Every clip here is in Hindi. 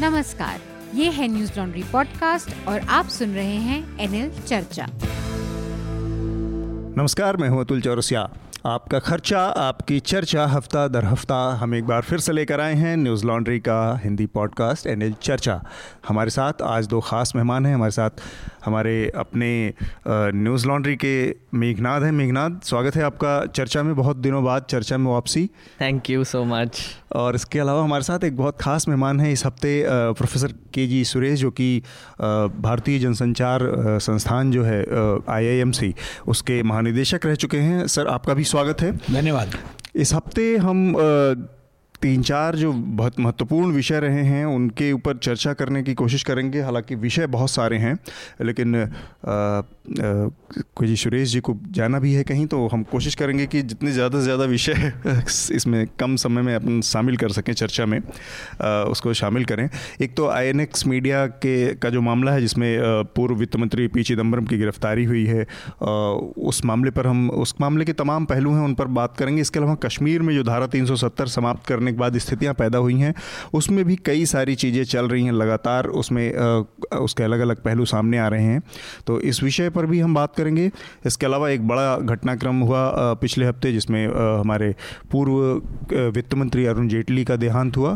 नमस्कार, ये है न्यूज़ लॉन्ड्री पॉडकास्ट और आप सुन रहे हैं एनएल चर्चा। नमस्कार, मैं हूँ अतुल चौरसिया। आपका खर्चा, आपकी चर्चा हफ़्ता दर हफ़्ता हम एक बार फिर से लेकर आए हैं न्यूज़ लॉन्ड्री का हिंदी पॉडकास्ट एन चर्चा। हमारे साथ आज दो ख़ास मेहमान हैं, हमारे साथ हमारे अपने न्यूज़ लॉन्ड्री के मेघनाथ हैं। मेघनाथ स्वागत है आपका चर्चा में। बहुत दिनों बाद चर्चा में वापसी। थैंक यू सो मच और इसके अलावा हमारे साथ एक बहुत ख़ास मेहमान है। इस हफ़्ते प्रोफेसर के जी सुरेश जो कि भारतीय जनसंचार संस्थान जो है आईआईएमसी उसके महानिदेशक रह चुके हैं। सर आपका भी स्वागत है। धन्यवाद। इस हफ़्ते हम तीन चार जो बहुत महत्वपूर्ण विषय रहे हैं, उनके ऊपर चर्चा करने की कोशिश करेंगे। हालाँकि विषय बहुत सारे हैं, लेकिन जी सुरेश जी को जाना भी है कहीं तो हम कोशिश करेंगे कि जितने ज़्यादा से ज़्यादा विषय इसमें कम समय में अपन शामिल कर सकें चर्चा में उसको शामिल करें। एक तो आईएनएक्स मीडिया के, का जो मामला है, जिसमें पूर्व वित्त मंत्री पी चिदम्बरम की गिरफ्तारी हुई है उस मामले पर हम, उस मामले के तमाम पहलू हैं, उन पर बात करेंगे। इसके अलावा कश्मीर में जो धारा तीन सौ सत्तर समाप्त करने के बाद स्थितियाँ पैदा हुई हैं। उसमें भी कई सारी चीज़ें चल रही हैं लगातार। उसमें उसके अलग अलग पहलू सामने आ रहे हैं। तो इस विषय पर भी हम बात करेंगे। इसके अलावा एक बड़ा घटनाक्रम हुआ पिछले हफ़्ते जिसमें हमारे पूर्व वित्त मंत्री अरुण जेटली का देहांत हुआ।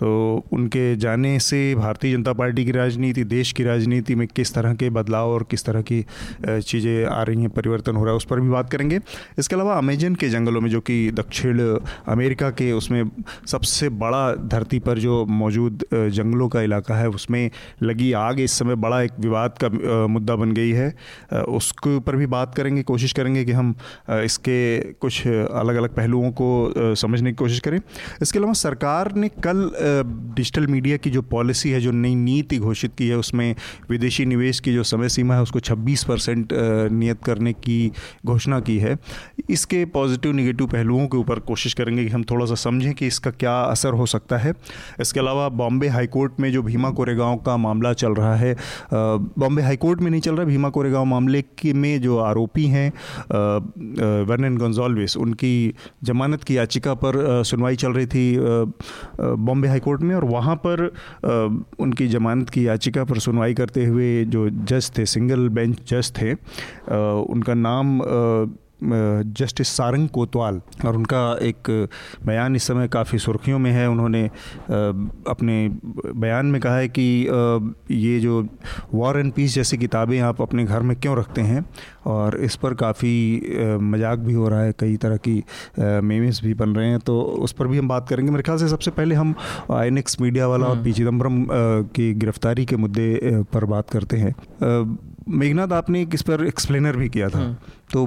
तो उनके जाने से भारतीय जनता पार्टी की राजनीति, देश की राजनीति में किस तरह के बदलाव और किस तरह की चीज़ें आ रही हैं, परिवर्तन हो रहा है, उस पर भी बात करेंगे। इसके अलावा अमेजन के जंगलों में जो कि दक्षिण अमेरिका के उसमें सबसे बड़ा धरती पर जो मौजूद जंगलों का इलाका है, उसमें लगी आग इस समय बड़ा एक विवाद का मुद्दा बन गई है। उसके ऊपर भी बात करेंगे, कोशिश करेंगे कि हम इसके कुछ अलग अलग पहलुओं को समझने की कोशिश करें। इसके अलावा सरकार ने कल डिजिटल मीडिया की जो पॉलिसी है, जो नई नीति घोषित की है, उसमें विदेशी निवेश की जो समय सीमा है, उसको 26 परसेंट नियत करने की घोषणा की है। इसके पॉजिटिव, निगेटिव पहलुओं के ऊपर कोशिश करेंगे कि हम थोड़ा सा समझें कि इसका क्या असर हो सकता है? इसके अलावा बॉम्बे हाईकोर्ट में जो भीमा कोरेगांव का मामला चल रहा है बॉम्बे हाईकोर्ट में नहीं चल रहा, भीमा कोरेगांव मामले के में जो आरोपी हैं वर्नन गोंजाल्विस, उनकी जमानत की याचिका पर सुनवाई चल रही थी बॉम्बे हाईकोर्ट में और वहाँ पर उनकी जमानत की याचिका पर सुनवाई करते हुए जो जज थे, सिंगल बेंच जज थे उनका नाम जस्टिस सारंग कोतवाल और उनका एक बयान इस समय काफ़ी सुर्खियों में है। उन्होंने अपने बयान में कहा है कि ये जो वॉर एंड पीस जैसी किताबें आप अपने घर में क्यों रखते हैं? और इस पर काफ़ी मज़ाक भी हो रहा है। कई तरह की मेमेस भी बन रहे हैं। तो उस पर भी हम बात करेंगे। मेरे ख्याल से सबसे पहले हम आई मीडिया वाला और हम्म। पी चिदम्बरम की गिरफ्तारी के मुद्दे पर बात करते हैं। मेघनाथ आपने एक इस पर एक्सप्लेनर भी किया था। हम्म। तो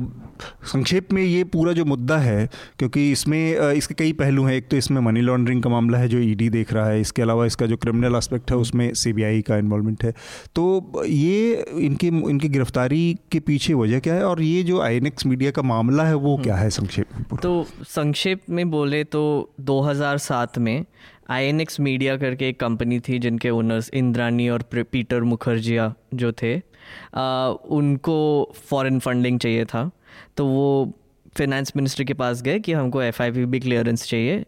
संक्षेप में ये पूरा जो मुद्दा है क्योंकि इसमें इसके कई पहलू हैं। एक तो इसमें मनी लॉन्ड्रिंग का मामला है जो ईडी देख रहा है। इसके अलावा इसका जो क्रिमिनल एस्पेक्ट है उसमें सीबीआई का इन्वॉल्वमेंट है। तो ये इनकी इनकी गिरफ्तारी के पीछे वजह क्या है? और ये जो आईएनएक्स मीडिया का मामला है वो क्या है संक्षेप में तो संक्षेप में बोले तो 2007 में आईएनएक्स मीडिया करके एक कंपनी थी जिनके ओनर्स इंद्रानी और पीटर मुखर्जिया जो थे उनको फॉरेन फंडिंग चाहिए था। तो वो फिनेंस मिनिस्ट्री के पास गए कि हमको F I P B clearance चाहिए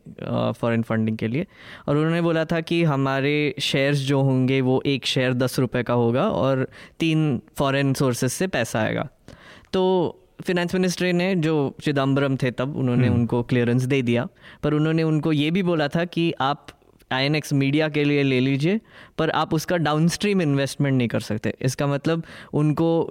फॉरेन फंडिंग के लिए। और उन्होंने बोला था कि हमारे शेयर्स जो होंगे वो एक शेयर दस रुपये का होगा और तीन फॉरेन सोर्सेज से पैसा आएगा। तो फिनेंस मिनिस्ट्री ने जो चिदम्बरम थे तब उन्होंने हम्म। उनको क्लियरेंस दे दिया। पर उन्होंने उनको ये भी बोला था कि आप INX मीडिया के लिए ले लीजिए पर आप उसका डाउन स्ट्रीम इन्वेस्टमेंट नहीं कर सकते। इसका मतलब उनको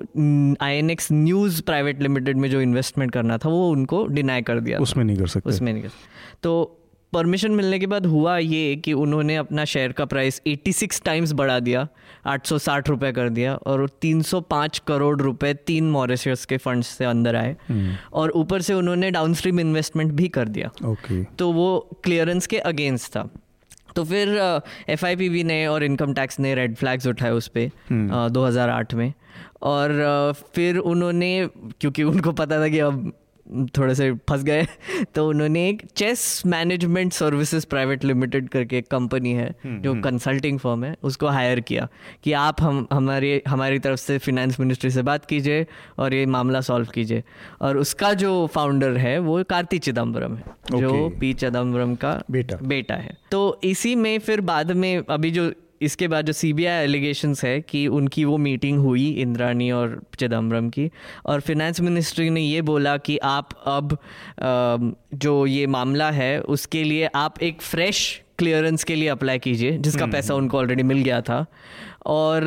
INX न्यूज़ प्राइवेट लिमिटेड में जो इन्वेस्टमेंट करना था वो उनको डिनाई कर दिया उसमें नहीं कर सकते। उसमें नहीं कर सकते। तो परमिशन मिलने के बाद हुआ ये कि उन्होंने अपना शेयर का प्राइस 86 टाइम्स बढ़ा दिया 860 रुपए कर दिया और 305 करोड़ रुपए तीन मॉरिशस के फंड्स से अंदर आए। हम्म। और ऊपर से उन्होंने डाउनस्ट्रीम इन्वेस्टमेंट भी कर दिया। ओके। तो वो क्लियरेंस के अगेंस्ट था। तो फिर एफ़ uh, ने और इनकम टैक्स ने रेड फ्लैग्स उठाए उस पर हम्म। दो हज़ार आठ में और फिर उन्होंने क्योंकि उनको पता था कि अब थोड़े से फंस गए तो उन्होंने एक Chase management services private limited करके एक कंपनी है हम्म, जो कंसल्टिंग हम्म। फर्म है उसको हायर किया कि आप हम हमारी हमारी तरफ़ से फिनेंस मिनिस्ट्री से बात कीजिए और ये मामला सॉल्व कीजिए। और उसका जो फाउंडर है वो कार्ति चिदम्बरम है जो पी चिदम्बरम का बेटा। बेटा है। तो इसी में फिर बाद में अभी जो इसके बाद जो सीबीआई एलिगेशंस है कि उनकी वो मीटिंग हुई इंद्रानी और चिदम्बरम की और फिनेंस मिनिस्ट्री ने ये बोला कि आप अब जो ये मामला है उसके लिए आप एक फ्रेश क्लियरेंस के लिए अप्लाई कीजिए जिसका पैसा उनको ऑलरेडी मिल गया था और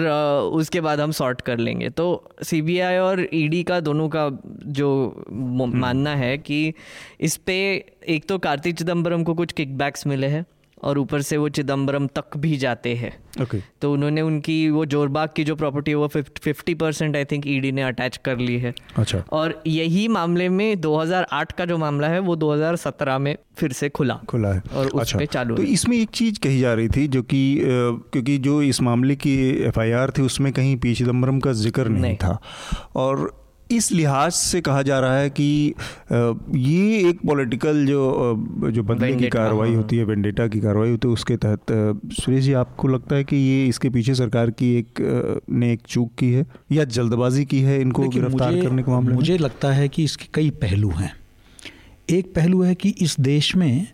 उसके बाद हम सॉर्ट कर लेंगे। तो सीबीआई और ईडी का दोनों का जो मानना है कि इस पे एक तो कार्तिक चिदम्बरम को कुछ किकबैक्स मिले हैं और ऊपर से वो चिदम्बरम तक भी जाते हैं। Okay. तो उन्होंने उनकी वो जोरबाग की जो प्रॉपर्टी है वो fifty percent I think ED ने अटैच कर ली है। अच्छा। और यही मामले में 2008 का जो मामला है वो 2017 में फिर से खुला। खुला है। और उस अच्छा, पे चालू तो इसमें एक चीज़ कही जा रही थी जो कि क्योंकि जो इस मामले की एफआईआर थी उसमें कहीं पी चिदम्बरम का ज़िक्र नहीं, नहीं। था। और इस लिहाज से कहा जा रहा है कि ये एक पॉलिटिकल जो जो बदले की कार्रवाई हाँ। होती है वेंडेटा की कार्रवाई होती है उसके तहत सुरेश जी आपको लगता है कि ये इसके पीछे सरकार की एक ने एक चूक की है या जल्दबाजी की है इनको गिरफ़्तार करने के मामले मुझे लगता है कि इसके कई पहलू हैं। एक पहलू है कि इस देश में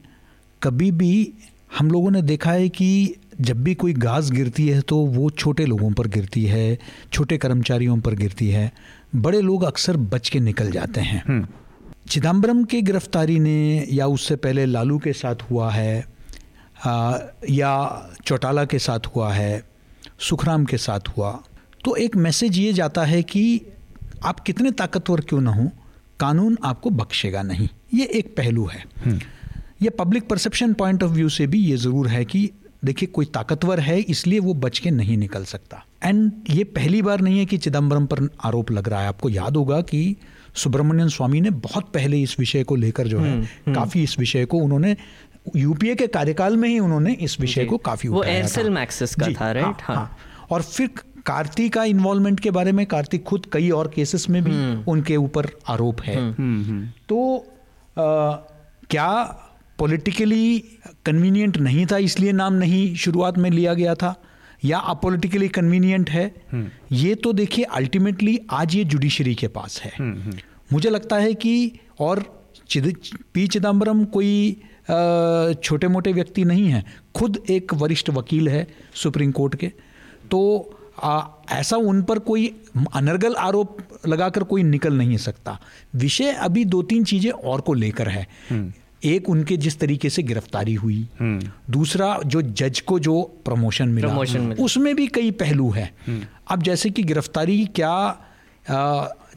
कभी भी हम लोगों ने देखा है कि जब भी कोई गाज गिरती है तो वो छोटे लोगों पर गिरती है छोटे कर्मचारियों पर गिरती है। बड़े लोग अक्सर बच के निकल जाते हैं हम्म। चिदम्बरम की गिरफ्तारी ने या उससे पहले लालू के साथ हुआ है आ, या चौटाला के साथ हुआ है सुखराम के साथ हुआ तो एक मैसेज ये जाता है कि आप कितने ताकतवर क्यों ना हो कानून आपको बख्शेगा नहीं ये एक पहलू है हम्म। ये public perception point of view से भी ये ज़रूर है कि देखिए कोई ताकतवर है इसलिए वो बच के नहीं निकल सकता। एंड ये पहली बार नहीं है कि चिदम्बरम पर आरोप लग रहा है। आपको याद होगा कि सुब्रमण्यम स्वामी ने बहुत पहले इस विषय को लेकर जो है हम्म, हम्म। काफ़ी इस विषय को उन्होंने यूपीए के कार्यकाल में ही उन्होंने इस विषय को काफ़ी वो एयरसेल मैक्सिस का था राइट हाँ, हाँ, हाँ। और फिर कार्तिक का इन्वॉल्वमेंट के बारे में कार्तिक खुद कई और केसेस में भी हम्म। उनके ऊपर आरोप है। तो आ, क्या पॉलिटिकली कन्वीनियंट नहीं था इसलिए नाम नहीं शुरुआत में लिया गया था या अपोलिटिकली कन्वीनियंट है हम्म। ये तो देखिए अल्टीमेटली आज ये जुडिशरी के पास है हम्म, हम्म। मुझे लगता है कि और पी चिदम्बरम कोई छोटे मोटे व्यक्ति नहीं है खुद एक वरिष्ठ वकील है सुप्रीम कोर्ट के तो आ, ऐसा उन पर कोई अनर्गल आरोप लगाकर कोई निकल नहीं सकता विषय अभी दो तीन चीज़ें और को लेकर है एक उनके जिस तरीके से गिरफ्तारी हुई हम्म। दूसरा जो जज को जो प्रमोशन मिला, प्रमोशन मिला। उसमें भी कई पहलू हैं। हम्म। अब जैसे कि गिरफ्तारी क्या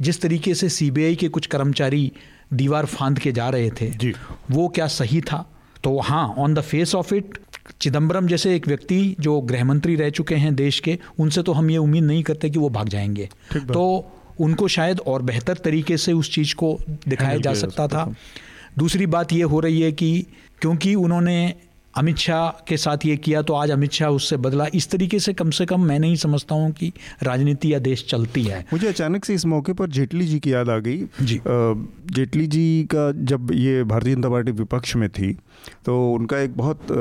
जिस तरीके से सीबीआई के कुछ कर्मचारी दीवार फांद के जा रहे थे जी। वो क्या सही था? तो हाँ on the face of it Chidambaram जैसे एक व्यक्ति जो गृह मंत्री रह चुके हैं देश के उनसे तो हम ये उम्मीद नहीं करते कि वो भाग जाएँगे। तो उनको शायद और बेहतर तरीके से उस चीज़ को दिखाया जा सकता था। दूसरी बात ये हो रही है कि क्योंकि उन्होंने अमित शाह के साथ ये किया तो आज अमित शाह उससे बदला। इस तरीके से कम से कम मैं नहीं समझता हूँ कि राजनीति या देश चलती है। मुझे अचानक से इस मौके पर जेटली जी की याद आ गई। जी। जेटली जी का जब ये भारतीय जनता पार्टी विपक्ष में थी तो उनका एक बहुत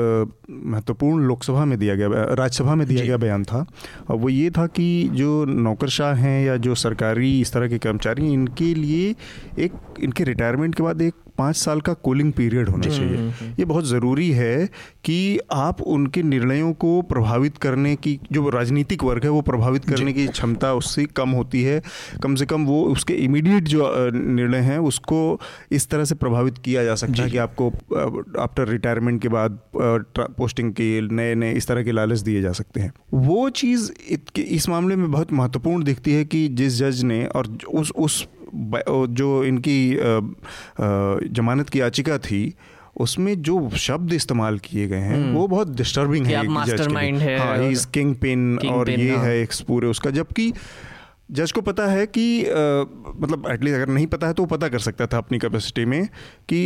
महत्वपूर्ण लोकसभा में दिया गया राज्यसभा में दिया गया बयान था। और वो ये था कि जो नौकरशाह हैं या जो सरकारी इस तरह के कर्मचारी इनके लिए एक इनके रिटायरमेंट के बाद एक पाँच साल का कूलिंग पीरियड होना हम्म, चाहिए। हम्म, हम्म। ये बहुत ज़रूरी है कि आप उनके निर्णयों को प्रभावित करने की जो राजनीतिक वर्ग है वो प्रभावित करने की क्षमता उससे कम होती है। कम से कम वो उसके इमीडिएट जो निर्णय हैं उसको इस तरह से प्रभावित किया जा सकता है कि आपको आफ्टर रिटायरमेंट के बाद पोस्टिंग के नए नए इस तरह के लालच दिए जा सकते हैं। वो चीज़ इस मामले में बहुत महत्वपूर्ण दिखती है कि जिस जज ने और उस उस जो इनकी जमानत की याचिका थी उसमें जो शब्द इस्तेमाल किए गए हैं हम्म। वो बहुत डिस्टर्बिंग है मास्टरमाइंड है हाँ इज़ किंग पिन और ये हाँ। है एक पूरे उसका जबकि जज को पता है कि आ, मतलब एटलीस्ट अगर नहीं पता है तो वो पता कर सकता था अपनी कैपेसिटी में कि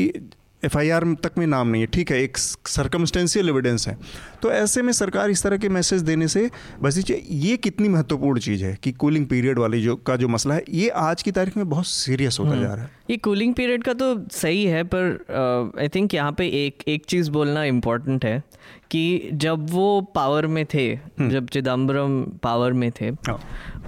एफआईआर तक में नाम नहीं है ठीक है एक सरकमस्टेंशियल एविडेंस है तो ऐसे में सरकार इस तरह के मैसेज देने से बस ये कितनी महत्वपूर्ण चीज़ है कि कूलिंग पीरियड वाली जो का जो मसला है ये आज की तारीख में बहुत सीरियस होता हम्म। जा रहा है ये कूलिंग पीरियड का तो सही है पर आई थिंक यहाँ पे एक एक चीज़ बोलना इम्पोर्टेंट है कि जब वो पावर में थे हम्म। जब चिदम्बरम पावर में थे हाँ।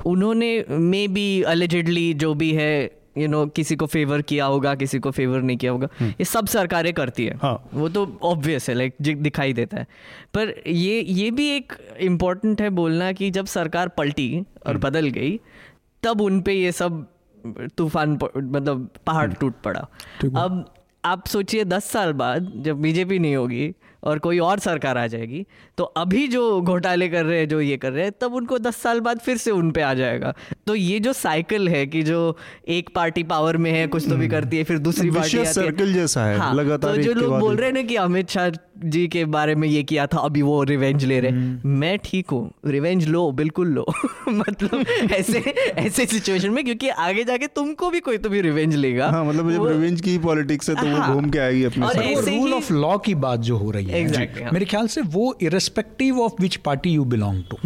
उन्होंने मे बी अलिजिडली जो भी है यू नो किसी को फेवर किया होगा किसी को फेवर नहीं किया होगा। ये सब सरकारें करती है। हाँ। वो तो ऑब्वियस है लाइक दिखाई देता है। पर ये ये भी एक इम्पोर्टेंट है बोलना कि जब सरकार पलटी और बदल गई तब उन पे ये सब तूफ़ान मतलब पहाड़ टूट पड़ा। अब आप सोचिए दस साल बाद जब बीजेपी नहीं होगी और कोई और सरकार आ जाएगी तो अभी जो घोटाले कर रहे हैं जो ये कर रहे हैं तब उनको दस साल बाद फिर से उन पे आ जाएगा। तो ये जो साइकिल है कि जो एक पार्टी पावर में है कुछ तो भी करती है फिर दूसरी पार्टी सर्कल जैसा है, हाँ, लगातार तो जो लोग बोल रहे हैं ना कि अमित शाह जी के बारे में ये किया था अभी वो रिवेंज ले रहे हैं। मैं ठीक हूँ। रिवेंज लो बिल्कुल लो। मतलब ऐसे ऐसे सिचुएशन में क्योंकि आगे जाके तुमको भी कोई तो भी रिवेंज लेगा। हाँ मतलब जब रिवेंज की पॉलिटिक्स है तो हाँ, वो। घूम के आएगी अपने और साथ ऐसे रूल ऑफ़ लॉ की बात जो हो रही है Exactly, हाँ। मेरे ख्याल से वो irrespective of which party you belong to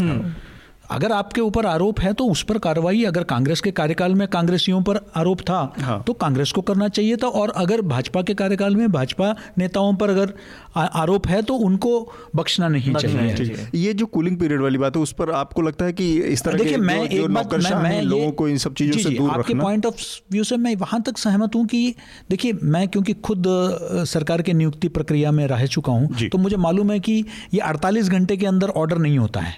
अगर आपके ऊपर आरोप है तो उस पर कार्रवाई अगर कांग्रेस के कार्यकाल में कांग्रेसियों पर आरोप था हाँ। तो कांग्रेस को करना चाहिए था। और अगर भाजपा के कार्यकाल में भाजपा नेताओं पर अगर आरोप है तो उनको बख्शना नहीं चाहिए। नहीं ये जो कूलिंग पीरियड वाली बात है उस पर आपको लगता है कि इस तरह देखिए मैं जो, जो एक बात मैं मैं लोगों को इन सब चीज़ों से दूर आपके पॉइंट ऑफ़ व्यू से मैं वहाँ तक सहमत हूँ कि देखिए मैं क्योंकि खुद सरकार के नियुक्ति प्रक्रिया में रह चुका हूँ तो मुझे मालूम है कि ये 48 घंटे के अंदर ऑर्डर नहीं होता है।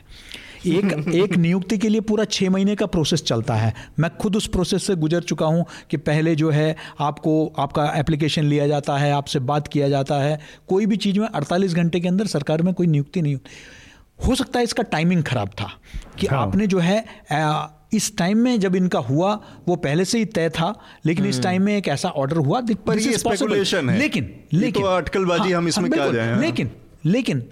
एक एक नियुक्ति के लिए पूरा छः महीने का प्रोसेस चलता है मैं खुद उस प्रोसेस से गुजर चुका हूँ कि पहले जो है आपको आपका एप्लीकेशन लिया जाता है आपसे बात किया जाता है कोई भी चीज़ में 48 घंटे के अंदर सरकार में कोई नियुक्ति नहीं होती हो सकता है इसका टाइमिंग खराब था कि हाँ। आपने जो है इस टाइम में जब इनका हुआ वो पहले से ही तय था लेकिन इस टाइम में एक ऐसा ऑर्डर हुआ पर ये है। लेकिन लेकिन तो अटकलबाजी हम इसमें क्या बिल्कुल, जाएँ, हाँ। लेकिन लेकिन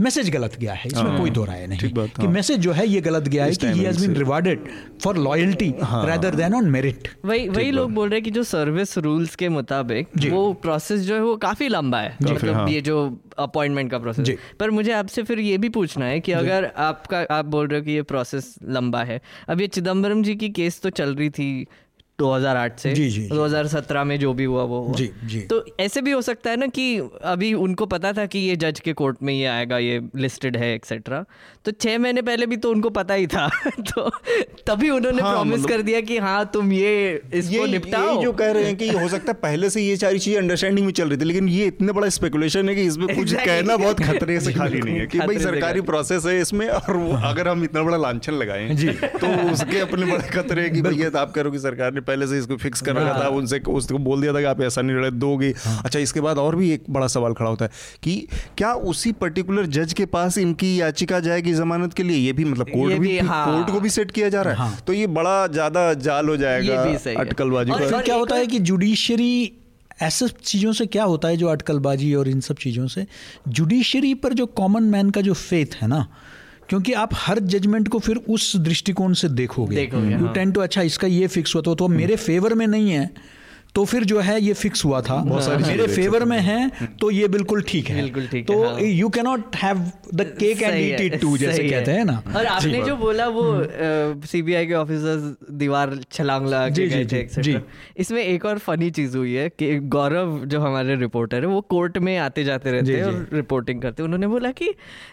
मैसेज गलत गया है इसमें हाँ, कोई दो राय नहीं कि हाँ। मैसेज जो है ये गलत गया है कि he has been rewarded for loyalty rather than on merit वही वही लोग बोल रहे हैं कि जो सर्विस रूल्स के मुताबिक वो प्रोसेस जो है वो काफ़ी लंबा है मतलब हाँ। ये जो अपॉइंटमेंट का प्रोसेस पर मुझे आपसे फिर ये भी पूछना है कि अगर आपका आप बोल रहे हो कि ये प्रोसेस लंबा है। अब ये चिदम्बरम जी की केस तो चल रही थी 2008 से जी, जी, जी। 2017 में जो भी हुआ वो हुआ। जी, जी। तो ऐसे भी हो सकता है ना कि अभी उनको पता था कि ये जज के कोर्ट में ये आएगा ये लिस्टेड है एक्सेट्रा तो छह महीने पहले भी तो उनको पता ही था। तो तभी उन्होंने हाँ, प्रॉमिस मतलब- कर दिया कि हाँ तुम ये इसको ये निपटाओ। ये जो कह रहे हैं कि हो सकता है पहले से ये सारी चीज़ें अंडरस्टैंडिंग में चल रही थी लेकिन ये इतने बड़ा स्पेकुलेशन है कि इसमें कुछ कहना बहुत खतरे से खाली नहीं है कि भाई सरकारी प्रोसेस है इसमें और अगर हम इतना बड़ा लांछन लगाएँ जी। तो उसके अपने बड़े खतरे हैं कि भैया आप कह रहे हो कि सरकार ने पहले से इसको फिक्स कर रखा था उनसे उसको बोल दिया था कि आप ऐसा नहीं रहे दोगे। अच्छा इसके बाद और भी एक बड़ा सवाल खड़ा होता है कि क्या उसी पर्टिकुलर जज के पास इनकी याचिका जाएगी जमानत के लिए? ये भी मतलब कोर्ट भी, भी, हाँ। कोर्ट को भी सेट किया जा रहा है। तो ये बड़ा ज़्यादा जाल हो जाएगा है। अटकलबाजी का क्या होता है कि जुडिशरी ऐसे चीज़ों से क्या होता है जो अटकलबाजी और इन सब चीज़ों से? जुडिशरी पर जो कॉमन मैन का जो फेथ है ना क्योंकि आप हर जजमेंट को फिर उस दृष्टिकोण से देखोगे यू। टेन टू अच्छा इसका ये फिक्स हुआ तो, तो मेरे फेवर में नहीं है तो फिर जो है ये फिक्स हुआ था। मेरे फेवर में है। तो ये बिल्कुल ठीक है। बिल्कुल ठीक तो। You cannot have the cake and eat it too जैसे कहते हैं। ना। और आपने जो बोला वो सीबीआई के ऑफिसर्स दीवार छलांग लगा के गए थे जी। इसमें एक और फनी चीज़ हुई है कि गौरव जो हमारे रिपोर्टर है वो कोर्ट में आते जाते रहते हैं और रिपोर्टिंग करते हैं। उन्होंने बोला कि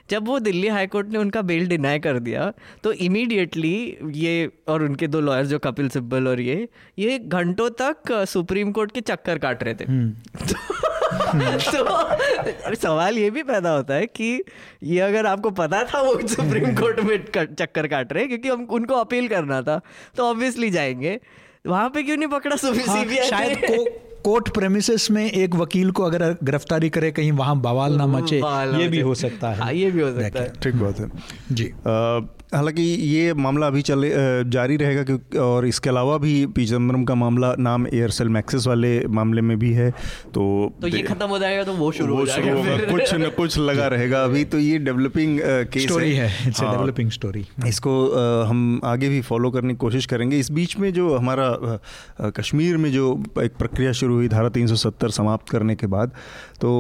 जब वो दिल्ली हाई कोर्ट ने उनका बेल डिनाई कर दिया तो इमीडिएटली ये और उनके दो लॉयर्स जो कपिल सिब्बल और ये ये घंटों तक अ, सुप्रीम कोर्ट के चक्कर काट रहे थे। तो सवाल ये भी पैदा होता है कि ये अगर आपको पता था वो सुप्रीम कोर्ट में चक्कर काट रहे हैं क्योंकि हम उनको अपील करना था तो ऑब्वियसली जाएँगे। वहाँ पे क्यों नहीं पकड़ा हाँ, सीबीआई शायद को कोर्ट प्रेमिसेस में एक वकील को अगर गिरफ्तारी करे कहीं वहाँ बवाल ना मचे ये भी हो सकता है। हाँ, ये भी हो सकता है। ठीक बात है। जी। हालाँकि ये मामला अभी चले जारी रहेगा क्योंकि और इसके अलावा भी पी चिदम्बरम का मामला नाम एयरसेल मैक्सिस वाले मामले में भी है तो तो ये खत्म हो जाएगा तो वो शुरू हो जाएगा होगा। कुछ न कुछ लगा रहेगा अभी तो ये डेवलपिंग केस स्टोरी है। इट्स अ डेवलपिंग स्टोरी इसको हम आगे भी फॉलो करने की कोशिश करेंगे। इस बीच में जो हमारा कश्मीर में जो एक प्रक्रिया शुरू हुई धारा 370 समाप्त करने के बाद तो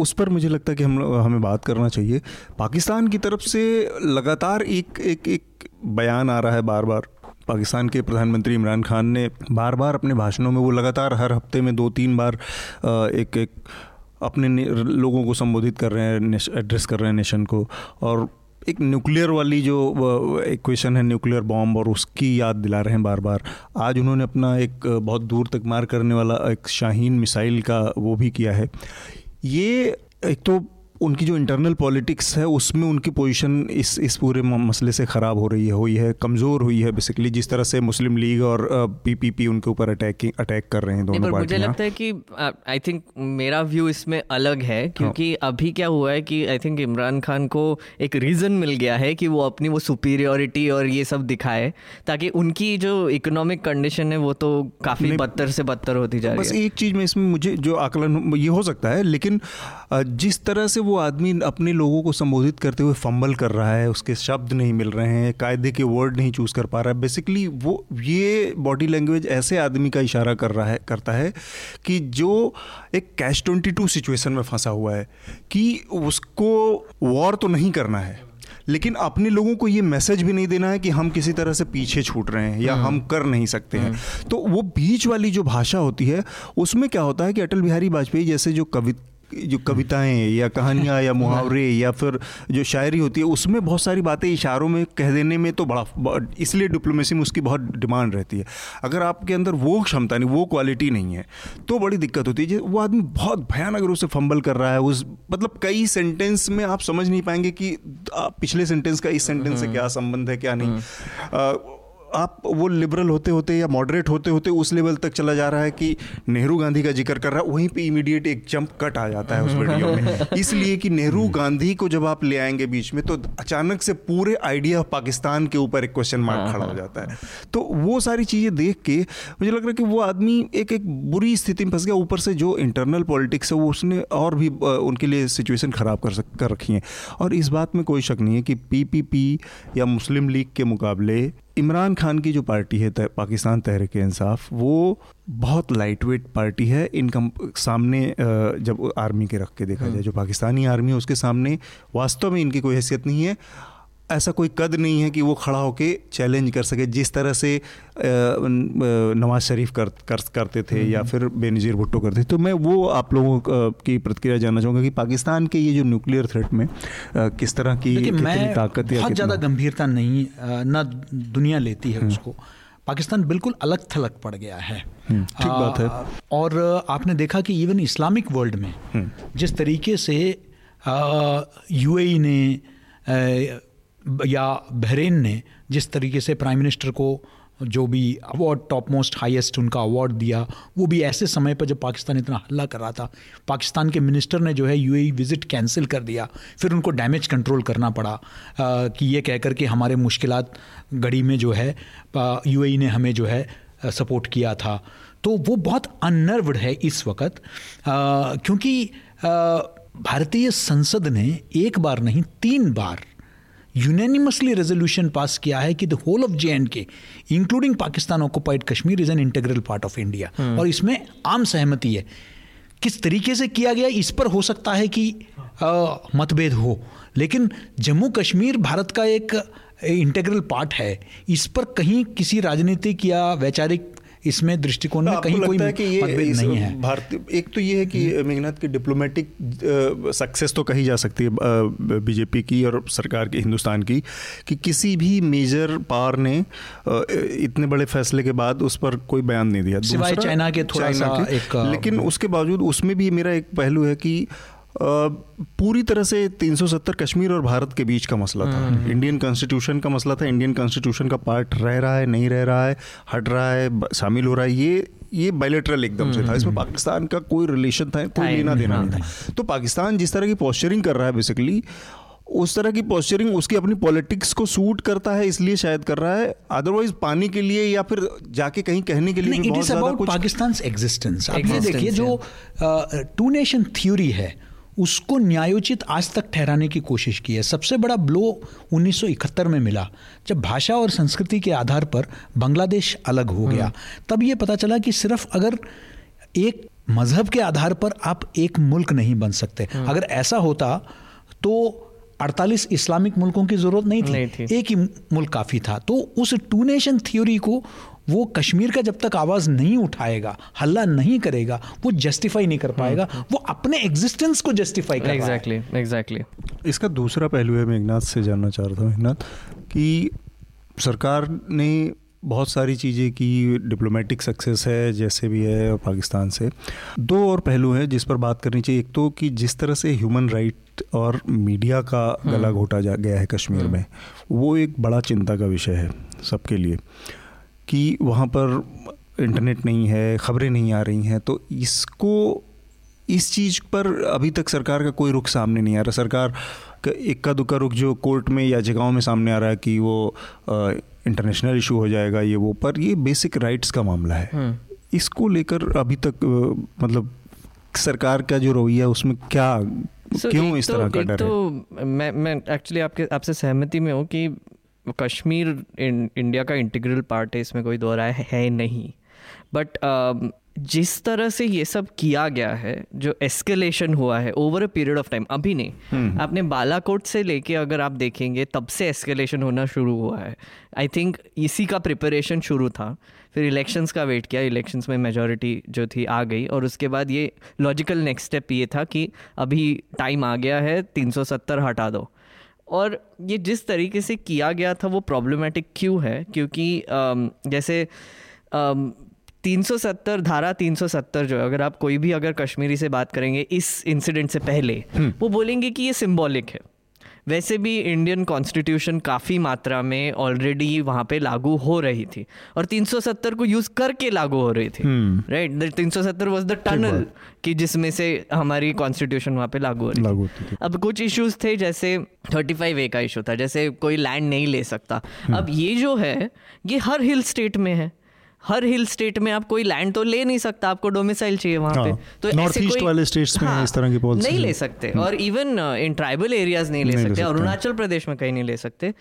उस पर मुझे लगता है कि हम हमें बात करना चाहिए। पाकिस्तान की तरफ़ से लगातार एक एक एक बयान आ रहा है बार बार पाकिस्तान के प्रधानमंत्री इमरान खान ने बार बार अपने भाषणों में वो लगातार हर हफ़्ते में दो तीन बार एक एक अपने लोगों को संबोधित कर रहे हैं एड्रेस कर रहे हैं नेशन को। और एक न्यूक्लियर वाली जो इक्वेशन है न्यूक्लियर बॉम्ब और उसकी याद दिला रहे हैं बार बार आज उन्होंने अपना एक बहुत दूर तक मार करने वाला एक शाहीन मिसाइल का वो भी किया है। ये एक तो उनकी जो इंटरनल पॉलिटिक्स है उसमें उनकी पोजीशन इस इस पूरे मसले से ख़राब हो रही है। हुई है कमज़ोर हुई है बेसिकली जिस तरह से मुस्लिम लीग और पीपीपी उनके ऊपर अटैकिंग अटैक कर रहे हैं दोनों मुझे लगता है कि आई थिंक मेरा व्यू इसमें अलग है क्योंकि हाँ। अभी क्या हुआ है कि आई थिंक इमरान खान को एक रीज़न मिल गया है कि वो अपनी वो सुपीरियोरिटी और ये सब दिखाए ताकि उनकी जो इकोनॉमिक कंडीशन है वो तो काफ़ी बदतर से बदतर होती जा रही है। बस एक चीज़ में इसमें मुझे जो आकलन ये हो सकता है लेकिन जिस तरह से वो आदमी अपने लोगों को संबोधित करते हुए फंबल कर रहा है उसके शब्द नहीं मिल रहे हैं कायदे के वर्ड नहीं चूज़ कर पा रहा है बेसिकली वो ये बॉडी लैंग्वेज ऐसे आदमी का इशारा कर रहा है करता है कि जो एक कैश ट्वेंटी टू सिचुएसन में फंसा हुआ है कि उसको वॉर तो नहीं करना है लेकिन अपने लोगों को ये मैसेज भी नहीं देना है कि हम किसी तरह से पीछे छूट रहे हैं या हम्म। हम कर नहीं सकते हैं हम्म। तो वो बीच वाली जो भाषा होती है उसमें क्या होता है कि अटल बिहारी वाजपेयी जैसे जो कवि जो कविताएँ या कहानियाँ या मुहावरे या फिर जो शायरी होती है उसमें बहुत सारी बातें इशारों में कह देने में तो बड़ा इसलिए डिप्लोमेसी में उसकी बहुत डिमांड रहती है अगर आपके अंदर वो क्षमता नहीं वो क्वालिटी नहीं है तो बड़ी दिक्कत होती है वो आदमी बहुत भयानक रूप से फंबल कर रहा है उस मतलब कई सेंटेंस में आप समझ नहीं पाएँगे कि पिछले सेंटेंस का इस सेंटेंस से हम्म। क्या संबंध है क्या नहीं हम्म। आप वो लिबरल होते होते या मॉडरेट होते होते उस लेवल तक चला जा रहा है कि नेहरू गांधी का ज़िक्र कर रहा है वहीं पे इमीडिएट एक जंप कट आ जाता है उस वीडियो में। इसलिए कि नेहरू गांधी को जब आप ले आएँगे बीच में तो अचानक से पूरे आइडिया पाकिस्तान के ऊपर एक क्वेश्चन मार्क हाँ, खड़ा हो हाँ। जाता है। तो वो सारी चीज़ें देख के मुझे लग रहा है कि वो आदमी एक एक बुरी स्थिति में फंस गया। ऊपर से जो इंटरनल पॉलिटिक्स है वो उसने और भी उनके लिए सिचुएशन ख़राब कर सक कर रखी है। और इस बात में कोई शक नहीं है कि पी या मुस्लिम लीग के मुकाबले इमरान खान की जो पार्टी है पाकिस्तान तहरीक इंसाफ वो बहुत लाइट वेट पार्टी है इनकम सामने जब आर्मी के रख के देखा जाए हम्म। जो पाकिस्तानी आर्मी है उसके सामने वास्तव में इनकी कोई हैसियत नहीं है ऐसा कोई कद नहीं है कि वो खड़ा होकर चैलेंज कर सके जिस तरह से नवाज़ शरीफ कर, कर करते थे या फिर बेनज़ीर भुट्टो करते थे। तो मैं वो आप लोगों की प्रतिक्रिया जानना चाहूँगा कि पाकिस्तान के ये जो न्यूक्लियर थ्रेट में किस तरह की कितनी ताकत बहुत ज़्यादा गंभीरता नहीं ना दुनिया लेती है हम्म। उसको। पाकिस्तान बिल्कुल अलग थलग पड़ गया है। हम्म, ठीक बात है। और आपने देखा कि इवन इस्लामिक वर्ल्ड में हम्म। जिस तरीके से यूएई ने या बहरीन ने जिस तरीके से प्राइम मिनिस्टर को जो भी अवार्ड टॉप मोस्ट हाईएस्ट उनका अवार्ड दिया वो भी ऐसे समय पर जब पाकिस्तान इतना हल्ला कर रहा था पाकिस्तान के मिनिस्टर ने जो है यूएई विज़िट कैंसिल कर दिया फिर उनको डैमेज कंट्रोल करना पड़ा आ, कि ये कहकर के हमारे मुश्किल घड़ी में जो है यूएई ने हमें जो है सपोर्ट किया था। तो वो बहुत अनर्वड है इस वक्त क्योंकि भारतीय संसद ने एक बार नहीं तीन बार यूनानिमसली रेजोल्यूशन पास किया है कि the whole of J and K including Pakistan occupied Kashmir is an integral part of India और इसमें आम सहमति है। किस तरीके से किया गया इस पर हो सकता है कि मतभेद हो। लेकिन जम्मू कश्मीर भारत का एक इंटेग्रल पार्ट है। इस पर कहीं किसी राजनीतिक या वैचारिक इसमें दृष्टिकोण में कहीं कोई है कि ये नहीं है। भारतीय एक तो ये है कि हम्म। मेघनाथ की डिप्लोमेटिक सक्सेस तो कही जा सकती है बीजेपी की और सरकार की हिंदुस्तान की कि किसी भी मेजर पावर ने इतने बड़े फैसले के बाद उस पर कोई बयान नहीं दिया। सिवाय चाइना के थोड़ा सा एक लेकिन उसके बावजूद उसमें भी मेरा एक पहलू है कि पूरी तरह से 370 कश्मीर और भारत के बीच का मसला था। हम्म। इंडियन कॉन्स्टिट्यूशन का मसला था। इंडियन कॉन्स्टिट्यूशन का पार्ट रह रहा है नहीं रह रहा है हट रहा है शामिल हो रहा है ये ये बायोलेटरल एकदम से था। इसमें हम्म। पाकिस्तान का कोई रिलेशन था कोई लेना देना नहीं था। तो पाकिस्तान जिस तरह की पॉस्चरिंग कर रहा है बेसिकली उस तरह की पॉस्चरिंग उसकी अपनी पॉलिटिक्स को सूट करता है इसलिए शायद कर रहा है। अदरवाइज़ पानी के लिए या फिर जाके कहीं कहने के लिए it is about Pakistan existence आप ये देखिए जो टू नेशन थ्योरी है उसको न्यायोचित आज तक ठहराने की कोशिश की है। सबसे बड़ा ब्लो 1971 में मिला जब भाषा और संस्कृति के आधार पर बांग्लादेश अलग हो गया। हम्म। तब ये पता चला कि सिर्फ़ अगर एक मज़हब के आधार पर आप एक मुल्क नहीं बन सकते। हम्म। अगर ऐसा होता तो 48 इस्लामिक मुल्कों की ज़रूरत नहीं थी, नहीं थी। एक ही मुल्क काफ़ी था। तो उस टू नेशन थ्योरी को वो कश्मीर का जब तक आवाज़ नहीं उठाएगा हल्ला नहीं करेगा वो जस्टिफाई नहीं कर पाएगा हम्म। वो अपने एग्जिस्टेंस को जस्टिफाई कर एग्जैक्टली एग्जैक्टली इसका दूसरा पहलू है मैं मेघनाथ से जानना चाह रहा था मेघनाथ कि सरकार ने बहुत सारी चीज़ें की डिप्लोमेटिक सक्सेस है जैसे भी है पाकिस्तान से। दो और पहलू हैं जिस पर बात करनी चाहिए। एक तो कि जिस तरह से ह्यूमन राइट और मीडिया का गला घोटा जा गया है कश्मीर में वो एक बड़ा चिंता का विषय है सबके लिए। कि वहाँ पर इंटरनेट नहीं है खबरें नहीं आ रही हैं तो इसको इस चीज़ पर अभी तक सरकार का कोई रुख सामने नहीं आ रहा। सरकार का इक्का दुक्का रुख जो कोर्ट में याचिकाओं में सामने आ रहा है कि वो इंटरनेशनल इशू हो जाएगा ये वो पर ये बेसिक राइट्स का मामला है। इसको लेकर अभी तक मतलब सरकार का जो रवैया है उसमें क्या So, क्यों इस तो- तरह का डर है? तो मैं मैं एक्चुअली आपके आपसे सहमति में हूँ कि कश्मीर इन, इंडिया का इंटीग्रल पार्ट है इसमें कोई दो राय है नहीं। बट जिस तरह से ये सब किया गया है जो एस्केलेशन हुआ है over a period of time अभी नहीं। आपने बालाकोट से लेके अगर आप देखेंगे तब से एस्केलेशन होना शुरू हुआ है। आई थिंक इसी का प्रिपरेशन शुरू था। फिर इलेक्शंस का वेट किया इलेक्शंस में मेजोरिटी जो थी आ गई। और उसके बाद ये लॉजिकल नेक्स्ट स्टेप ये था कि अभी टाइम आ गया है 370 हटा दो। और ये जिस तरीके से किया गया था वो प्रॉब्लमेटिक क्यों है? क्योंकि जैसे तीन सौ सत्तर धारा 370 जो है अगर आप कोई भी अगर कश्मीरी से बात करेंगे इस इंसिडेंट से पहले वो बोलेंगे कि ये सिम्बॉलिक है। वैसे भी इंडियन कॉन्स्टिट्यूशन काफ़ी मात्रा में ऑलरेडी वहाँ पे लागू हो रही थी। और 370 को यूज़ करके लागू हो रही थी। राइट 370 वाज द टनल कि जिसमें से हमारी कॉन्स्टिट्यूशन वहाँ पे लागू हो रही लागू थी थी। अब कुछ इश्यूज़ थे जैसे 35 ए का इशू था जैसे कोई लैंड नहीं ले सकता। अब ये जो है ये हर हिल स्टेट में है। हर हिल स्टेट में आप कोई लैंड तो ले नहीं सकता आपको डोमिसाइल चाहिए वहाँ पे हाँ, तो नॉर्थ ईस्ट वाले स्टेट्स में इस तरह की पॉलिसी नहीं ले हैं। सकते और इवन इन ट्राइबल एरियाज़ नहीं ले सकते। अरुणाचल प्रदेश में कहीं नहीं ले सकते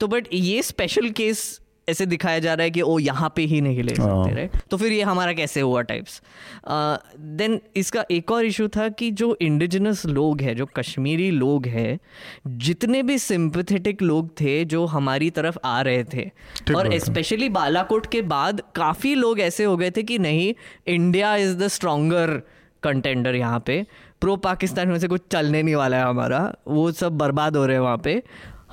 तो बट ये स्पेशल केस ऐसे दिखाया जा रहा है कि ओ यहाँ पे ही नहीं ले सकते हाँ। राइट तो फिर ये हमारा कैसे हुआ टाइप्स देन इसका एक और इशू था कि जो इंडिजिनस लोग हैं जो कश्मीरी लोग हैं जितने भी सिंपथेटिक लोग थे जो हमारी तरफ़ आ रहे थे और स्पेशली बालाकोट के बाद काफ़ी लोग ऐसे हो गए थे कि नहीं India is the stronger contender यहाँ पे। प्रो पाकिस्तान में से कुछ चलने नहीं वाला है हमारा वो सब बर्बाद हो रहे हैं वहाँ पे।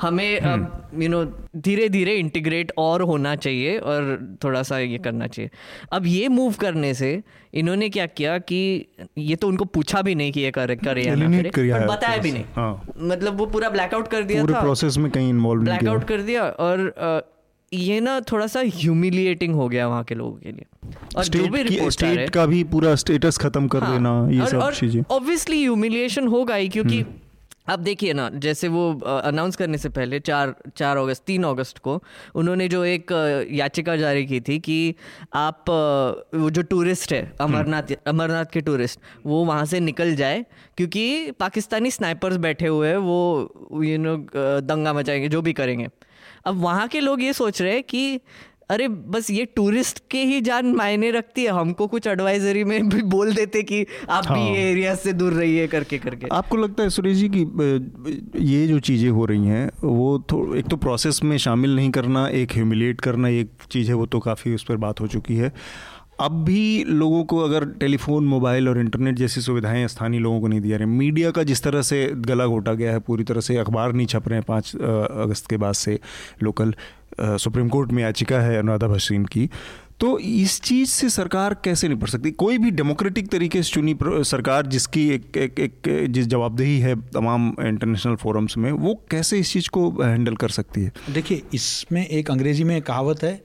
हमें हम्म। यू नो धीरे धीरे इंटीग्रेट और होना चाहिए और थोड़ा सा ये करना चाहिए। अब ये मूव करने से इन्होंने क्या किया कि ये तो उनको पूछा भी नहीं कि ये करे करे या ना करे बताया भी नहीं। हाँ। मतलब वो पूरा ब्लैकआउट कर दिया पूरे था। प्रोसेस में कहीं इन्वॉल्व ब्लैकआउट कर दिया और ये ना थोड़ा सा ह्यूमिलिएटिंग हो गया वहाँ के लोगों के लिए। और जो भी रहे स्टेट का भी पूरा स्टेटस खत्म कर हाँ, देना ये और- सब चीज़ें। ऑब्वियसली ह्यूमिलिएशन होगा ही क्योंकि अब देखिए ना जैसे वो अनाउंस करने से पहले चार चार अगस्त तीन अगस्त को उन्होंने जो एक याचिका जारी की थी कि आप वो जो टूरिस्ट है अमरनाथ अमरनाथ के टूरिस्ट वो वहाँ से निकल जाए क्योंकि पाकिस्तानी स्नाइपर्स बैठे हुए हैं वो यू नो दंगा मचाएँगे जो भी करेंगे। अब वहाँ के लोग ये सोच रहे हैं कि अरे बस ये टूरिस्ट के ही जान मायने रखती है हमको कुछ एडवाइजरी में भी बोल देते कि आप हाँ। भी हाँ। ये एरिया से दूर रहिए करके करके आपको लगता है सुरेश जी कि ये जो चीज़ें हो रही हैं वो तो एक तो प्रोसेस में शामिल नहीं करना एक ह्यूमिलेट करना एक चीज़ है वो तो काफ़ी उस पर बात हो चुकी है अब भी लोगों को अगर टेलीफोन मोबाइल और इंटरनेट जैसी सुविधाएँ स्थानीय लोगों को नहीं दिया रही मीडिया का जिस तरह से गला घोटा गया है पूरी तरह से अखबार नहीं छप रहे हैं पाँच अगस्त के बाद से लोकल सुप्रीम कोर्ट में याचिका है अनुराधा भसीन की तो इस चीज़ से सरकार कैसे निपट सकती? कोई भी डेमोक्रेटिक तरीके से चुनी सरकार जिसकी एक एक एक, जिस जवाबदेही है तमाम इंटरनेशनल फोरम्स में, वो कैसे इस चीज़ को हैंडल कर सकती है? देखिए, इसमें एक अंग्रेज़ी में कहावत है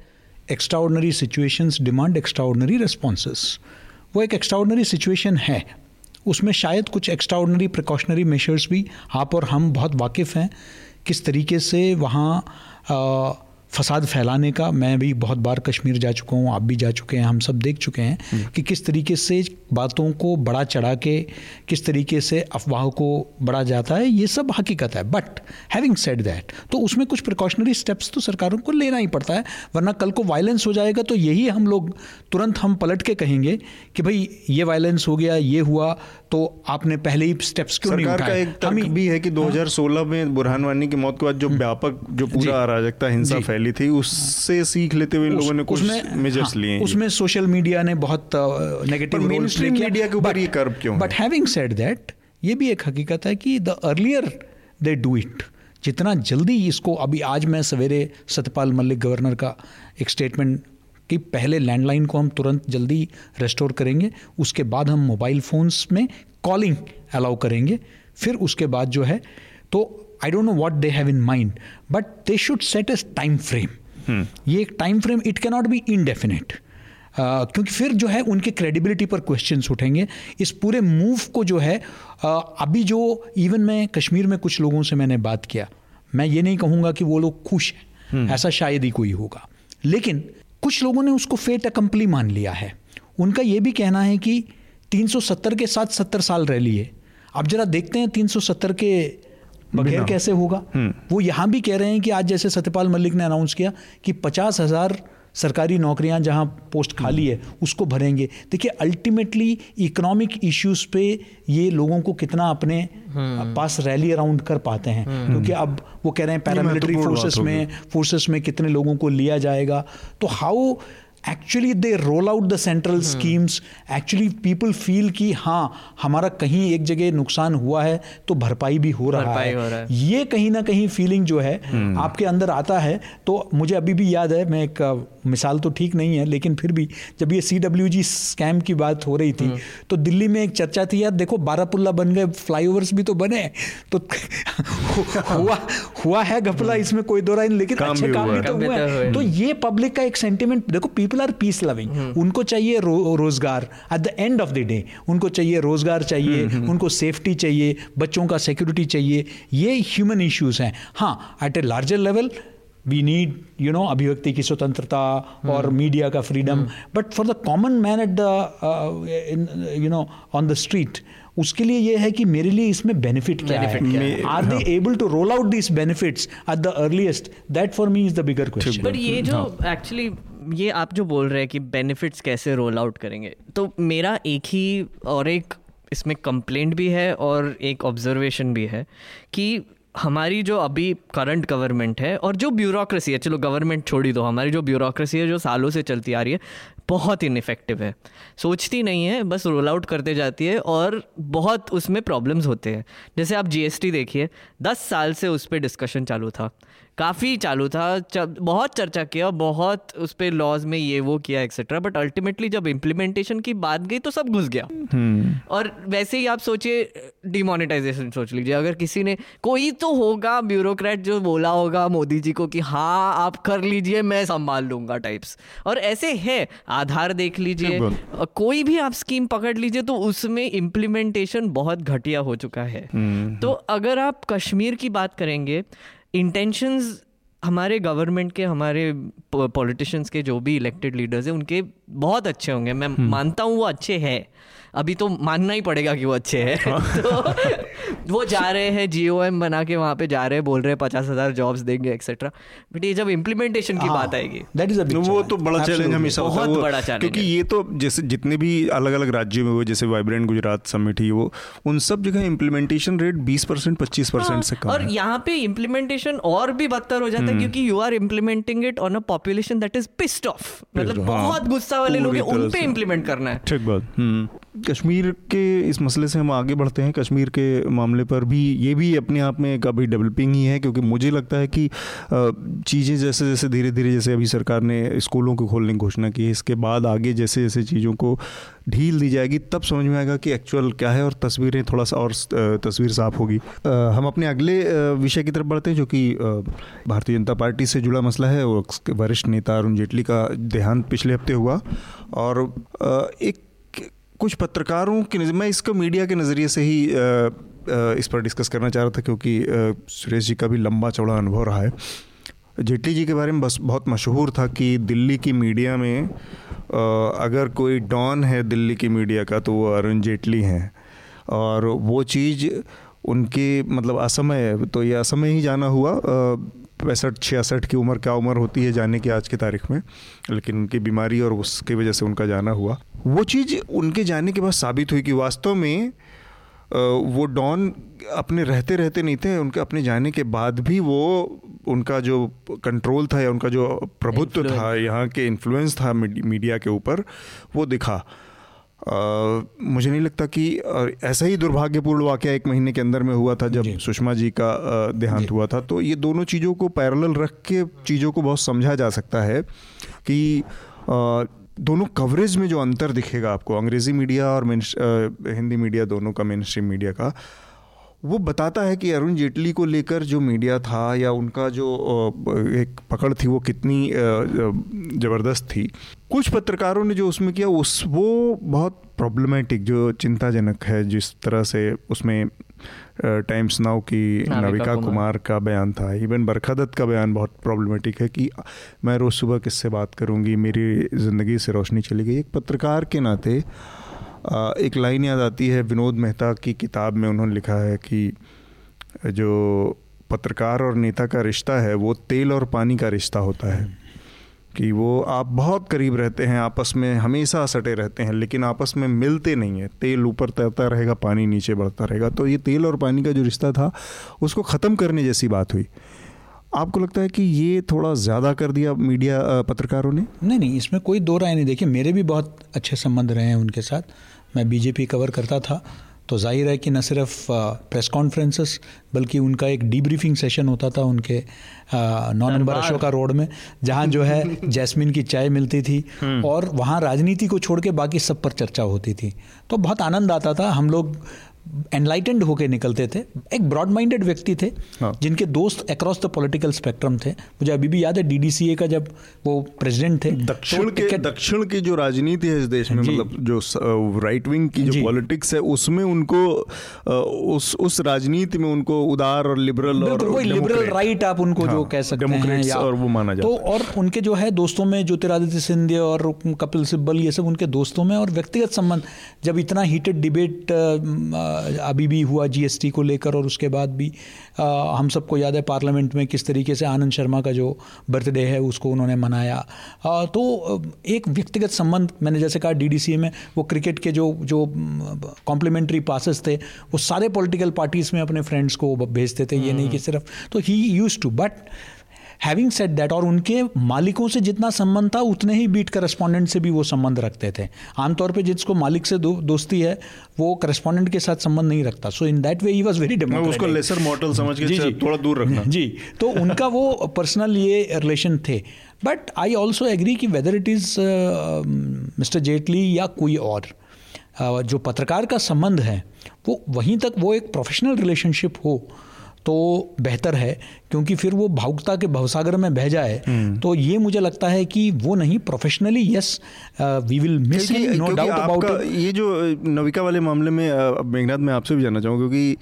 extraordinary situations demand extraordinary responses वो एक एक्स्ट्राऑर्डनरी सिचुएशन है। उसमें शायद कुछ एक्स्ट्राऑर्डनरी प्रिकॉशनरी मेजर्स भी आप और हम बहुत वाकिफ़ हैं, किस तरीके से वहाँ फसाद फैलाने का मैं भी बहुत बार कश्मीर जा चुका हूँ आप भी जा चुके हैं हम सब देख चुके हैं कि किस तरीके से बातों को बड़ा चढ़ा के किस तरीके से अफवाहों को बढ़ा जाता है ये सब हकीकत है। बट हैविंग सेड दैट तो उसमें कुछ प्रिकॉशनरी स्टेप्स तो सरकारों को लेना ही पड़ता है वरना कल को वायलेंस हो जाएगा तो यही हम लोग तुरंत हम पलट के कहेंगे कि भाई ये वायलेंस हो गया ये हुआ तो आपने पहले ही स्टेप्स क्यों नहीं का उठाए? एक भी है कि 2016 में बुरहान वानी की मौत के बाद जो व्यापक जो पूरा अराजकता हिंसा। फैली रैली थी उससे सीख लेते हुए इन लोगों ने कुछ मेजर्स हाँ, लिए उसमें सोशल मीडिया ने बहुत नेगेटिव रोल प्ले किया। मीडिया के ऊपर ये कर्व क्यों बट हैविंग सेड दैट ये भी एक हकीकत है कि the earlier they do it जितना जल्दी इसको अभी आज मैं सवेरे सत्यपाल मलिक गवर्नर का एक स्टेटमेंट कि पहले लैंडलाइन को हम तुरंत जल्दी रेस्टोर करेंगे उसके बाद हम मोबाइल फ़ोन्स में कॉलिंग अलाउ करेंगे फिर उसके बाद जो है तो I don't know what they have in mind but they should set as time frame ये एक time frame it cannot be indefinite क्योंकि फिर जो है उनके क्रेडिबिलिटी पर क्वेश्चन उठेंगे। इस पूरे मूव को जो है uh, अभी जो इवन मैं कश्मीर में कुछ लोगों से मैंने बात किया मैं ये नहीं कहूँगा कि वो लोग खुश हैं। हम्म। ऐसा शायद ही कोई होगा। लेकिन कुछ लोगों ने उसको फेट अकम्पली मान लिया है। उनका ये भी कहना है कि 370 के साथ 70 साल रह लिए। अब जरा देखते हैं 370 के बगैर कैसे होगा? हम्म। वो यहाँ भी कह रहे हैं कि आज जैसे सत्यपाल मलिक ने अनाउंस किया कि पचास हज़ार सरकारी नौकरियाँ जहाँ पोस्ट खाली है उसको भरेंगे। देखिए अल्टीमेटली इकोनॉमिक इश्यूज़ पे ये लोगों को कितना अपने हम्म। पास रैली अराउंड कर पाते हैं। हम्म। क्योंकि अब वो कह रहे हैं पैरामिलिट्री फोर्सेस में फोर्सेस में कितने लोगों को लिया जाएगा। तो how actually they roll out the central schemes actually people feel कि हाँ हमारा कहीं एक जगह नुकसान हुआ है तो भरपाई भी हो रहा है, हो रहा है। ये कहीं ना कहीं फीलिंग जो है हम्म। आपके अंदर आता है। तो मुझे अभी भी याद है मैं एक मिसाल तो ठीक नहीं है लेकिन फिर भी जब ये सी डब्ल्यू जी स्कैम की बात हो रही थी हम्म। तो दिल्ली में एक चर्चा थी यार देखो बारापुल्ला बन गए फ्लाईओवर्स भी तो बने। तो हुआ हुआ है घपला हम्म। इसमें कोई दो राय लेकिन अच्छे काम भी तो हुए तो, तो ये पब्लिक का एक सेंटिमेंट देखो पीपल आर पीस लविंग उनको चाहिए रो, रोज़गार. At the end of the day उनको चाहिए रोज़गार चाहिए हम्म, हम्म। उनको सेफ्टी चाहिए बच्चों का सिक्योरिटी चाहिए. ये ह्यूमन इश्यूज़ हैं. हाँ at a larger level we need you know अभिव्यक्ति की स्वतंत्रता। और मीडिया का freedom but for the common man at the you know on the street उसके लिए ये है कि मेरे लिए इसमें बेनिफिट क्या है? Are they able to roll out this benefits at the earliest that for me is the bigger question but ये जो एक्चुअली ये आप जो बोल रहे हैं कि बेनिफिट्स कैसे रोल आउट करेंगे तो मेरा एक ही और एक इसमें कंप्लेंट भी है और एक ऑब्जर्वेशन भी है कि हमारी जो अभी करंट गवर्नमेंट है और जो ब्यूरोक्रेसी है, चलो गवर्नमेंट छोड़ी दो, हमारी जो ब्यूरोक्रेसी है, जो सालों से चलती आ रही है, बहुत इनफेक्टिव है। सोचती नहीं है, बस रोल आउट करते जाती है और बहुत उसमें प्रॉब्लम्स होते हैं। जैसे आप जीएसटी देखिए, दस साल से उस पर डिस्कशन चालू था। काफ़ी चालू था बहुत चर्चा किया बहुत उस पर लॉज में ये वो किया एक्सेट्रा बट अल्टीमेटली जब इम्प्लीमेंटेशन की बात गई तो सब घुस गया hmm. और वैसे ही आप सोचिए डिमोनेटाइजेशन सोच लीजिए अगर किसी ने कोई तो होगा ब्यूरोक्रेट जो बोला होगा मोदी जी को कि हाँ आप कर लीजिए मैं संभाल लूँगा टाइप्स और ऐसे है आधार देख लीजिए कोई भी आप स्कीम पकड़ लीजिए तो उसमें इम्प्लीमेंटेशन बहुत घटिया हो चुका है hmm. तो अगर आप कश्मीर की बात करेंगे इंटेंशंस हमारे गवर्नमेंट के हमारे पॉलिटिशियंस के जो भी इलेक्टेड लीडर्स हैं उनके बहुत अच्छे होंगे मैं हम्म। मानता हूँ वो अच्छे हैं अभी तो मानना ही पड़ेगा कि वो अच्छे हैं। हाँ। तो वो जा रहे हैं जियो एम बना के वहाँ पे जा रहे हैं बोल रहे हैं पचास हज़ार जॉब्स देंगे एक्सेट्रा बट ये जब इम्प्लीमेंटेशन की हाँ, बात आएगी दैट इज़ वो तो बड़ा चैलेंज हमेशा बहुत बड़ा चैलेंज क्योंकि ये तो जैसे जितने भी अलग अलग राज्यों में हुए जैसे वाइब्रेंट गुजरात समिट ही वो उन सब जगह इम्प्लीमेंटेशन रेट बीस परसेंट पच्चीस परसेंट से कम और यहाँ पे इम्प्लीमेंटेशन और भी बदतर हो जाता है हम्म। क्योंकि you are implementing it on a population that is pissed off मतलब हाँ। बहुत गुस्सा वाले लोग उन पे इम्प्लीमेंट करना है। ठीक बात। हम्म। कश्मीर के इस मसले से हम आगे बढ़ते हैं। कश्मीर के मामले पर भी, ये भी अपने आप में एक अभी डेवलपिंग ही है, क्योंकि मुझे लगता है कि चीज़ें जैसे जैसे धीरे धीरे जैसे अभी सरकार ने स्कूलों को खोलने की घोषणा की है, इसके बाद आगे जैसे जैसे चीज़ों को ढील दी जाएगी, तब समझ में आएगा कि एक्चुअल क्या है और तस्वीरें थोड़ा सा और तस्वीर साफ़ होगी। हम अपने अगले विषय की तरफ़ बढ़ते हैं, जो कि भारतीय जनता पार्टी से जुड़ा मसला है और वरिष्ठ नेता अरुण जेटली का देहांत पिछले हफ़्ते हुआ। और एक कुछ पत्रकारों की नज़र मैं इसको मीडिया के नज़रिए से ही इस पर डिस्कस करना चाह रहा था क्योंकि सुरेश जी का भी लंबा चौड़ा अनुभव रहा है। जेटली जी के बारे में बस बहुत मशहूर था कि दिल्ली की मीडिया में अगर कोई डॉन है दिल्ली की मीडिया का तो वो अरुण जेटली हैं। और वो चीज़ उनके मतलब असमय तो ये असमय ही जाना हुआ। पैंसठ छियासठ की उम्र क्या उम्र होती है जाने की आज की तारीख में लेकिन उनकी बीमारी और उसकी वजह से उनका जाना हुआ। वो चीज़ उनके जाने के बाद साबित हुई कि वास्तव में वो डॉन अपने रहते रहते नहीं थे उनके अपने जाने के बाद भी वो उनका जो कंट्रोल था या उनका जो प्रभुत्व था यहाँ के इन्फ्लुएंस था मीडिया के ऊपर वो दिखा। मुझे नहीं लगता कि ऐसा ही दुर्भाग्यपूर्ण वाक्य एक महीने के अंदर में हुआ था जब सुषमा जी का देहांत हुआ था। तो ये दोनों चीज़ों को पैरेलल रख के चीज़ों को बहुत समझा जा सकता है कि दोनों कवरेज में जो अंतर दिखेगा आपको अंग्रेज़ी मीडिया और हिंदी मीडिया दोनों का मेन स्ट्रीम मीडिया का वो बताता है कि अरुण जेटली को लेकर जो मीडिया था या उनका जो एक पकड़ थी वो कितनी ज़बरदस्त थी। कुछ पत्रकारों ने जो उसमें किया उस वो बहुत प्रॉब्लमेटिक जो चिंताजनक है जिस तरह से उसमें टाइम्स नाउ की नविका कुमार। का बयान था। इवन बरखा दत्त का बयान बहुत प्रॉब्लमेटिक है कि मैं रोज़ सुबह किससे बात करूँगी मेरी ज़िंदगी से रोशनी चली गई। एक पत्रकार के नाते एक लाइन याद आती है विनोद मेहता की किताब में उन्होंने लिखा है कि जो पत्रकार और नेता का रिश्ता है वो तेल और पानी का रिश्ता होता है। कि वो आप बहुत करीब रहते हैं, आपस में हमेशा सटे रहते हैं, लेकिन आपस में मिलते नहीं है। तेल ऊपर तैरता रहेगा, पानी नीचे बढ़ता रहेगा। तो ये तेल और पानी का जो रिश्ता था, उसको ख़त्म करने जैसी बात हुई। आपको लगता है कि ये थोड़ा ज़्यादा कर दिया मीडिया पत्रकारों ने? नहीं नहीं, इसमें कोई दो राय नहीं। देखिए, मेरे भी बहुत अच्छे संबंध रहे हैं उनके साथ। मैं बीजेपी कवर करता था। तो ज़ाहिर है कि न सिर्फ़ प्रेस कॉन्फ्रेंसेस, बल्कि उनका एक डीब्रीफिंग सेशन होता था उनके नौ नंबर अशोका रोड में जहाँ जो है जैस्मिन की चाय मिलती थी हम्म। और वहाँ राजनीति को छोड़ के बाकी सब पर चर्चा होती थी। तो बहुत आनंद आता था। हम लोग एनलाइटेंड होकर निकलते थे। एक ब्रॉड माइंडेड व्यक्ति थे हाँ। जिनके दोस्त अक्रॉस द पॉलिटिकल स्पेक्ट्रम थे। मुझे अभी भी याद है डीडीसीए का जब वो प्रेसिडेंट थे दक्षिण तो के दक्षिण की जो राजनीति है इस देश में मतलब जो राइट विंग की जो पॉलिटिक्स है उसमें उनको उस उस राजनीति में उनको उदार और लिबरल और वो लिबरल राइट आप उनको हाँ, जो कह सकते हैं और वो माना जाता तो और उनके जो है दोस्तों में ज्योतिरादित्य सिंधिया और कपिल सिब्बल ये सब उनके दोस्तों में और व्यक्तिगत संबंध। जब इतना हीटेड डिबेट अभी भी हुआ जीएसटी को लेकर और उसके बाद भी आ, हम सबको याद है पार्लियामेंट में किस तरीके से आनंद शर्मा का जो बर्थडे है उसको उन्होंने मनाया। आ, तो एक व्यक्तिगत संबंध मैंने जैसे कहा डीडीसी में वो क्रिकेट के जो जो कॉम्प्लीमेंट्री पासेस थे वो सारे पॉलिटिकल पार्टीज़ में अपने फ्रेंड्स को भेजते थे ये नहीं कि सिर्फ़ तो he used to but having set that और उनके मालिकों से जितना संबंध था उतने ही बीट करस्पॉन्डेंट से भी वो संबंध रखते थे। आमतौर पर जिसको मालिक से दो, दोस्ती है वो करस्पॉन्डेंट के साथ संबंध नहीं रखता। So in that way he was very उसको लेसर मॉडल समझ के थोड़ा दूर रखना। जी। तो उनका वो पर्सनल ये रिलेशन थे। बट आई ऑल्सो एग्री कि whether it is mister Jaitley या कोई और uh, जो पत्रकार का संबंध है वो वहीं तक वो एक प्रोफेशनल रिलेशनशिप हो तो बेहतर है क्योंकि फिर वो भावुकता के भवसागर में बह जाए हम्म। तो ये मुझे लगता है कि वो नहीं professionally yes we will miss no doubt about ये जो नविका वाले मामले में मेघनाथ मैं आपसे भी जानना चाहूँगा क्योंकि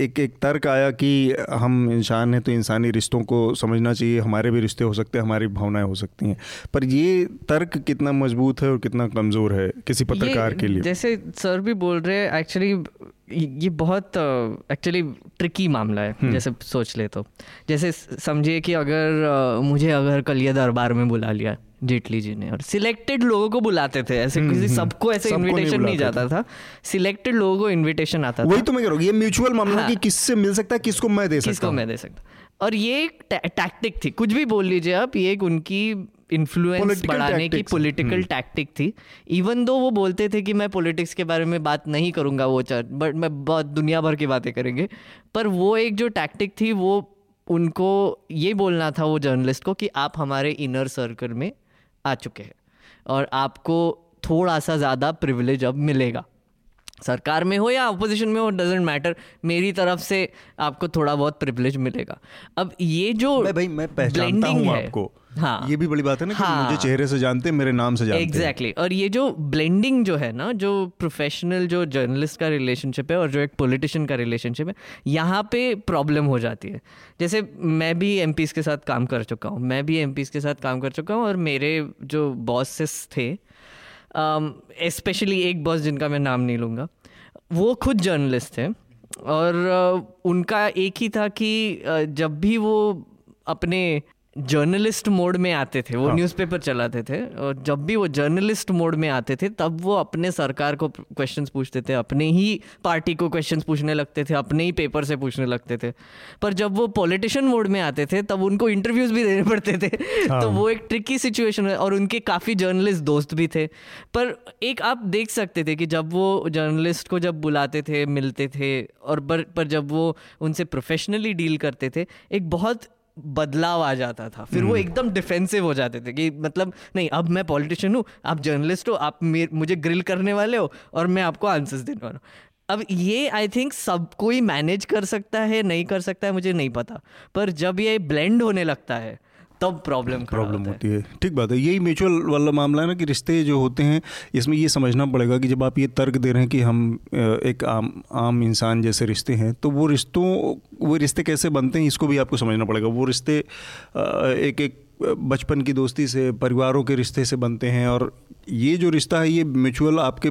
एक एक तर्क आया कि हम इंसान हैं तो इंसानी रिश्तों को समझना चाहिए हमारे भी रिश्ते हो सकते हैं हमारी भावनाएँ हो सकती हैं पर ये तर्क कितना मज़बूत है और कितना कमज़ोर है किसी पत्रकार के लिए जैसे सर भी बोल रहे हैं एक्चुअली ये बहुत एक्चुअली ट्रिकी मामला है हम्म। जैसे सोच ले तो। जैसे समझिए कि अगर मुझे अगर कल ये दरबार में बुला लिया जेटली जी ने और सिलेक्टेड लोगों को बुलाते थे ऐसे हम्म, किसी हम्म। सबको ऐसे इनविटेशन नहीं जाता था। सिलेक्टेड लोगों को इनविटेशन आता वही था। वही तो मैं कह रहा हूँ ये म्यूचुअल मामला हाँ, कि किससे मिल सकता है किसको मैं दे सकता किसको मैं दे सकता और ये एक टैक्टिक थी। कुछ भी बोल लीजिए आप ये एक उनकी इन्फ्लुएंस बढ़ाने की पॉलिटिकल टैक्टिक हम्म। थी। इवन दो वो बोलते थे कि मैं पॉलिटिक्स के बारे में बात नहीं करूँगा वो चर्च बट मैं बहुत दुनिया भर की बातें करेंगे। पर वो एक जो टैक्टिक थी वो उनको ये बोलना था वो जर्नलिस्ट को कि आप हमारे इनर सर्कल में आ चुके हैं और आपको थोड़ा सा ज़्यादा प्रिविलेज अब मिलेगा। सरकार में हो या अपोजिशन में हो डजेंट मैटर मेरी तरफ़ से आपको थोड़ा बहुत प्रिविलेज मिलेगा। अब ये जो मैं भाई मैं पहचानता हूँ आपको। हाँ। ये भी बड़ी बात है ना हाँ, कि मुझे चेहरे से जानते हैं मेरे नाम से जानते। Exactly exactly. और ये जो ब्लेंडिंग जो है ना जो प्रोफेशनल जो जर्नलिस्ट का रिलेशनशिप है और जो एक पॉलिटिशियन का रिलेशनशिप है यहाँ पे प्रॉब्लम हो जाती है। जैसे मैं भी एम के साथ काम कर चुका हूँ मैं भी एम के साथ काम कर चुका हूँ और मेरे जो बॉसेस थे स्पेशली um, एक बॉस जिनका मैं नाम नहीं लूँगा वो खुद जर्नलिस्ट थे। और uh, उनका एक ही था कि uh, जब भी वो अपने जर्नलिस्ट मोड में आते थे वो हाँ। न्यूज़पेपर चलाते थे और जब भी वो जर्नलिस्ट मोड में आते थे तब वो अपने सरकार को क्वेश्चंस पूछते थे अपने ही पार्टी को क्वेश्चंस पूछने लगते थे अपने ही पेपर से पूछने लगते थे पर जब वो पॉलिटिशियन मोड में आते थे तब उनको इंटरव्यूज़ भी देने पड़ते थे हाँ। तो वो एक ट्रिकी सिचुएशन है और उनके काफ़ी जर्नलिस्ट दोस्त भी थे पर एक आप देख सकते थे कि जब वो जर्नलिस्ट को जब बुलाते थे मिलते थे और पर, पर जब वो उनसे प्रोफेशनली डील करते थे एक बहुत बदलाव आ जाता था। फिर वो एकदम डिफेंसिव हो जाते थे कि मतलब नहीं अब मैं पॉलिटिशियन हूँ आप जर्नलिस्ट हो आप मुझे ग्रिल करने वाले हो और मैं आपको आंसर्स देने वाला हूँ। अब ये आई थिंक सब कोई मैनेज कर सकता है नहीं कर सकता है मुझे नहीं पता। पर जब ये ब्लेंड होने लगता है तब प्रॉब्लम प्रॉब्लम होती है। ठीक बात है। यही म्यूचुअल वाला मामला है ना कि रिश्ते जो होते हैं इसमें ये समझना पड़ेगा कि जब आप ये तर्क दे रहे हैं कि हम एक आम आम इंसान जैसे रिश्ते हैं तो वो रिश्तों वो रिश्ते कैसे बनते हैं इसको भी आपको समझना पड़ेगा। वो रिश्ते एक एक बचपन की दोस्ती से परिवारों के रिश्ते से बनते हैं और ये जो रिश्ता है ये म्यूचुअल आपके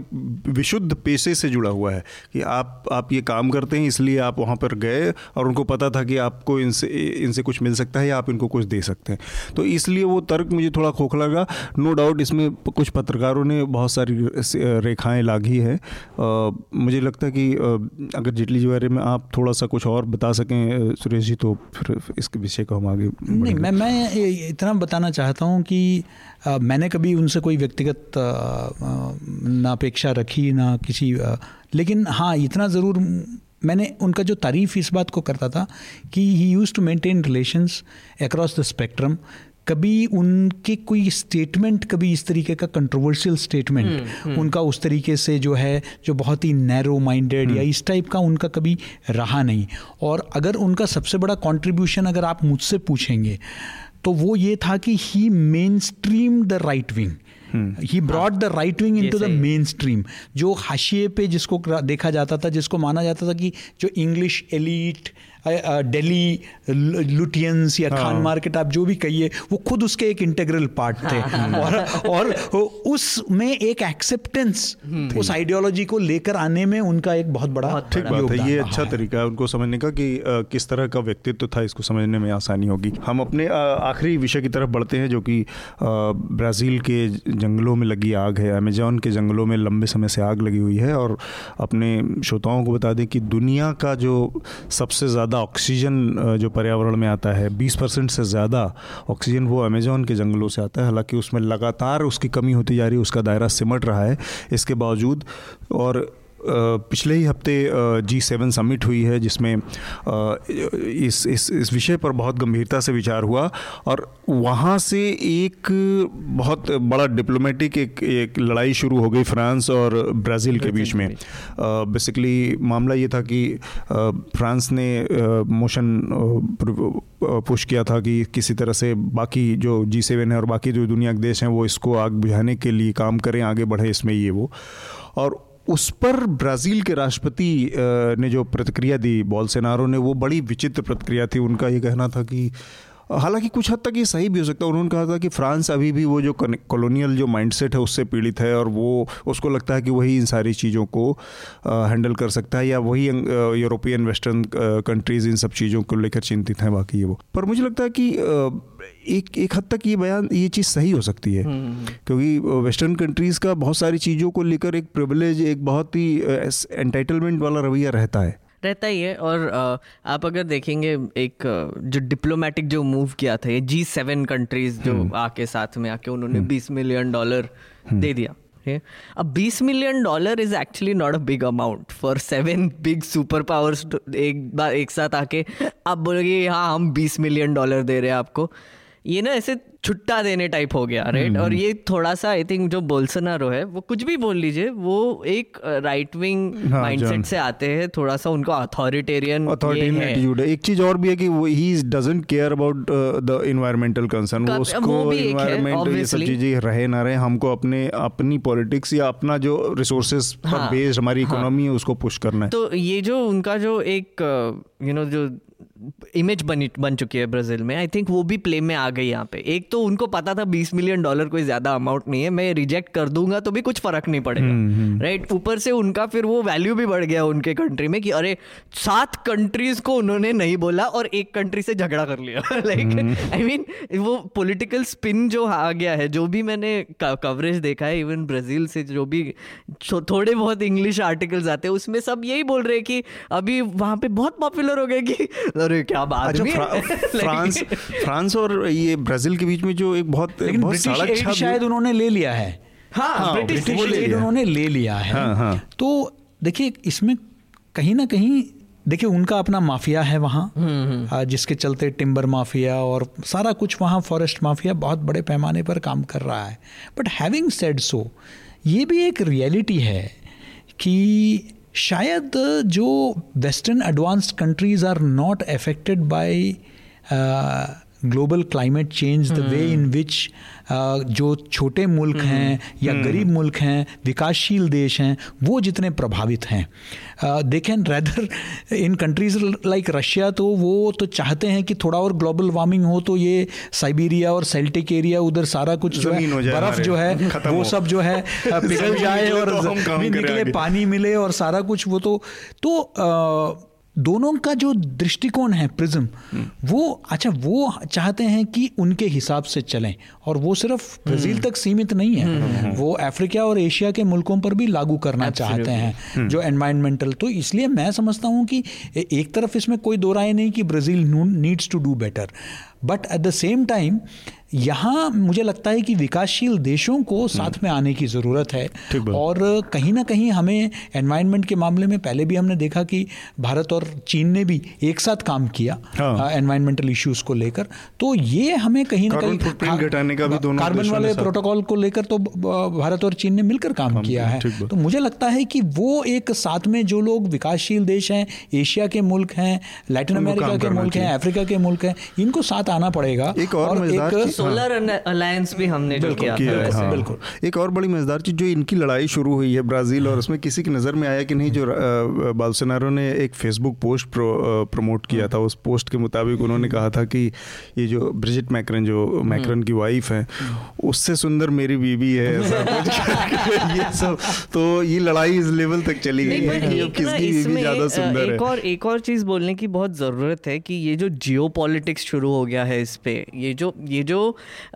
विशुद्ध पेशे से जुड़ा हुआ है कि आप आप ये काम करते हैं इसलिए आप वहाँ पर गए और उनको पता था कि आपको इनसे इनसे कुछ मिल सकता है या आप इनको कुछ दे सकते हैं। तो इसलिए वो तर्क मुझे थोड़ा खोखला लगा। नो डाउट इसमें कुछ पत्रकारों ने बहुत सारी रेखाएँ लागी है। मुझे लगता है कि अगर जेटली जी बारे में आप थोड़ा सा कुछ और बता सकें सुरेश जी तो फिर इसके विषय को हम आगे नहीं। मैं मैं इतना बताना चाहता हूँ कि अ, मैंने कभी उनसे कोई व्यक्तिगत ना अपेक्षा रखी ना किसी अ, लेकिन हाँ इतना ज़रूर मैंने उनका जो तारीफ़ इस बात को करता था कि he used to maintain relations across the spectrum कभी उनके कोई स्टेटमेंट कभी इस तरीके का कंट्रोवर्शियल स्टेटमेंट उनका उस तरीके से जो है जो बहुत ही नैरो माइंडेड या इस टाइप का उनका कभी रहा नहीं। और अगर उनका सबसे बड़ा कंट्रीब्यूशन अगर आप मुझसे पूछेंगे तो वो ये था कि he mainstream the right wing he brought the right wing into the mainstream जो हाशिए पे जिसको देखा जाता था जिसको माना जाता था कि जो इंग्लिश एलिट दिल्ली लुटियंस या खान मार्केट आप जो भी कहिए वो खुद उसके एक इंटेग्रल पार्ट थे। और और उसमें एक एक्सेप्टेंस उस आइडियोलॉजी को लेकर आने में उनका एक बहुत बड़ा ठीक बात है ये अच्छा तरीका है उनको समझने का कि किस तरह का व्यक्तित्व था इसको समझने में आसानी होगी। हम अपने आखिरी विषय की तरफ़ बढ़ते हैं जो कि ब्राज़ील के जंगलों में लगी आग है अमेजोन के जंगलों में लंबे समय से आग लगी हुई है और अपने श्रोताओं को बता दें कि दुनिया का जो सबसे ज़्यादा ऑक्सीजन जो पर्यावरण में आता है 20 परसेंट से ज़्यादा ऑक्सीजन वो अमेजोन के जंगलों से आता है। हालाँकि उसमें लगातार उसकी कमी होती जा रही है, उसका दायरा सिमट रहा है। इसके बावजूद और पिछले ही हफ़्ते जी सेवन समिट हुई है जिसमें इस इस इस विषय पर बहुत गंभीरता से विचार हुआ और वहाँ से एक बहुत बड़ा डिप्लोमेटिक एक एक लड़ाई शुरू हो गई फ्रांस और ब्राज़ील के बीच में। बेसिकली मामला ये था कि फ्रांस ने मोशन पुश किया था कि किसी तरह से बाकी जो जी सेवन है और बाकी जो दुनिया के देश हैं वो इसको आग बुझाने के लिए काम करें आगे बढ़े इसमें ये वो। और उस पर ब्राज़ील के राष्ट्रपति ने जो प्रतिक्रिया दी बॉलसेनारो ने, वो बड़ी विचित्र प्रतिक्रिया थी। उनका ये कहना था कि हालाँकि कुछ हद तक ये सही भी हो सकता है। उन्होंने कहा था कि फ्रांस अभी भी वो जो कॉलोनियल जो माइंडसेट है उससे पीड़ित है और वो उसको लगता है कि वही इन सारी चीज़ों को हैंडल कर सकता है या वही यूरोपियन वेस्टर्न कंट्रीज़ इन सब चीज़ों को लेकर चिंतित हैं बाकी ये वो। पर मुझे लगता है कि एक एक हद तक ये बयान ये चीज़ सही हो सकती है। क्योंकि वेस्टर्न कंट्रीज़ का बहुत सारी चीज़ों को लेकर एक प्रिविलेज एक बहुत ही एंटाइटलमेंट वाला रवैया रहता है। रहता ही है और आप अगर देखेंगे एक जो डिप्लोमेटिक जो मूव किया था ये जी सेवन कंट्रीज़ जो आके साथ में आके उन्होंने बीस मिलियन डॉलर दे दिया? अब 20 million dollar is actually not a big amount for seven big super powers एक बार एक साथ आके आप बोलोगे हाँ हम 20 मिलियन डॉलर दे रहे हैं आपको। ये ना ऐसे छुट्टा देने टाइप हो गया राइट और ये थोड़ा सा आई थिंक जो बोल्सनारो है वो कुछ भी बोल लीजिए वो एक राइट विंग हाँ, माइंडसेट से आते हैं थोड़ा सा उनका अथॉरिटेरियन अथॉरिटेरियन एटीट्यूड है। एक चीज़ और भी है कि वो he doesn't care about the environmental concern वो उसको है, इन्वायरमेंट ये सब चीज़ें रहे ना रहे हमको अपने अपनी पॉलिटिक्स या अपना जो रिसोर्सेज पर हाँ, बेस्ड हमारी इकोनॉमी है उसको पुश करना है। तो ये जो उनका जो एक यू नो जो इमेज बनी बन चुकी है ब्राज़ील में। आई थिंक वो भी प्ले में आ गई यहाँ पे। एक तो उनको पता था 20 मिलियन डॉलर कोई ज़्यादा अमाउंट नहीं है मैं रिजेक्ट कर दूँगा तो भी कुछ फ़र्क नहीं पड़ेगा। Right right? ऊपर से उनका फिर वो वैल्यू भी बढ़ गया उनके कंट्री में कि अरे सात कंट्रीज़ को उन्होंने नहीं बोला और एक कंट्री से झगड़ा कर लिया। लाइक आई मीन वो पोलिटिकल स्पिन जो आ गया है जो भी मैंने कवरेज देखा है इवन ब्राज़ील से जो भी थोड़े बहुत इंग्लिश आर्टिकल्स आते हैं उसमें सब यही बोल रहे हैं कि अभी वहाँ पे बहुत पॉपुलर हो गए कि अरे क्या बात अच्छा, फ्रा, फ्रांस फ्रांस और ये ब्राज़ील के बीच में जो एक बहुत लेकिन बहुत ब्रिटिश शायद उन्होंने ले लिया है। हाँ, हाँ ब्रिटिश उन्होंने ले लिया है। हाँ, हाँ. तो देखिए इसमें कहीं ना कहीं देखिए उनका अपना माफिया है वहाँ। हम्म, हम्म। जिसके चलते टिम्बर माफिया और सारा कुछ वहाँ फॉरेस्ट माफिया बहुत बड़े पैमाने पर काम कर रहा है। बट हैविंग सेड सो ये भी एक रियलिटी है कि शायद जो western advanced countries are not affected by global climate change the way in which जो छोटे मुल्क हम्म, हैं या हम्म। गरीब मुल्क हैं विकासशील देश हैं वो जितने प्रभावित हैं। They can rather in countries like Russia तो वो तो चाहते हैं कि थोड़ा और ग्लोबल वार्मिंग हो तो ये साइबीरिया और सेल्टिक एरिया उधर सारा कुछ जो है बर्फ़ जो है वो सब जो है पिघल जाए और तो निकले पानी मिले और सारा कुछ वो तो तो आ, दोनों का जो दृष्टिकोण है प्रिज्म वो अच्छा वो चाहते हैं कि उनके हिसाब से चलें और वो सिर्फ़ ब्राज़ील हम्म। तक सीमित नहीं है। हम्म, हम्म, वो अफ्रीका और एशिया के मुल्कों पर भी लागू करना चाहते हैं जो एनवायरमेंटल तो इसलिए मैं समझता हूँ कि एक तरफ़ इसमें कोई दो राय नहीं कि Brazil needs to do better but at the same time यहाँ मुझे लगता है कि विकासशील देशों को साथ में आने की ज़रूरत है। और कहीं ना कहीं हमें एनवायरनमेंट के मामले में पहले भी हमने देखा कि भारत और चीन ने भी एक साथ काम किया एनवायरमेंटल हाँ। इश्यूज़ को लेकर। तो ये हमें कहीं ना कहीं घटाने का भी दोनों कार्बन वाले प्रोटोकॉल को लेकर तो भारत और चीन ने मिलकर काम किया है। तो मुझे लगता है कि वो एक साथ में जो लोग विकासशील देश हैं एशिया के मुल्क हैं लैटिन अमेरिका के मुल्क हैं अफ्रीका के मुल्क हैं इनको साथ आना पड़ेगा। एक और एक सोलर अलायंस भी हमने जो किया था हाँ। बिल्कुल। एक और बड़ी मज़ेदार चीज़ जो इनकी लड़ाई शुरू हुई है ब्राज़ील और उसमें किसी की नज़र में आया कि नहीं जो बालसेनारो ने एक फेसबुक पोस्ट प्रमोट किया था उस पोस्ट के मुताबिक उन्होंने कहा था कि ये जो ब्रिजिट मैक्रन जो मैक्रन की वाइफ है उससे सुंदर मेरी बीवी है ये सब। तो ये लड़ाई इस लेवल तक चली गई है कि किसकी बीवी ज़्यादा सुंदर है। एक और एक और चीज़ बोलने की बहुत ज़रूरत है कि ये जो जियो शुरू हो गया है इस पे ये जो ये जो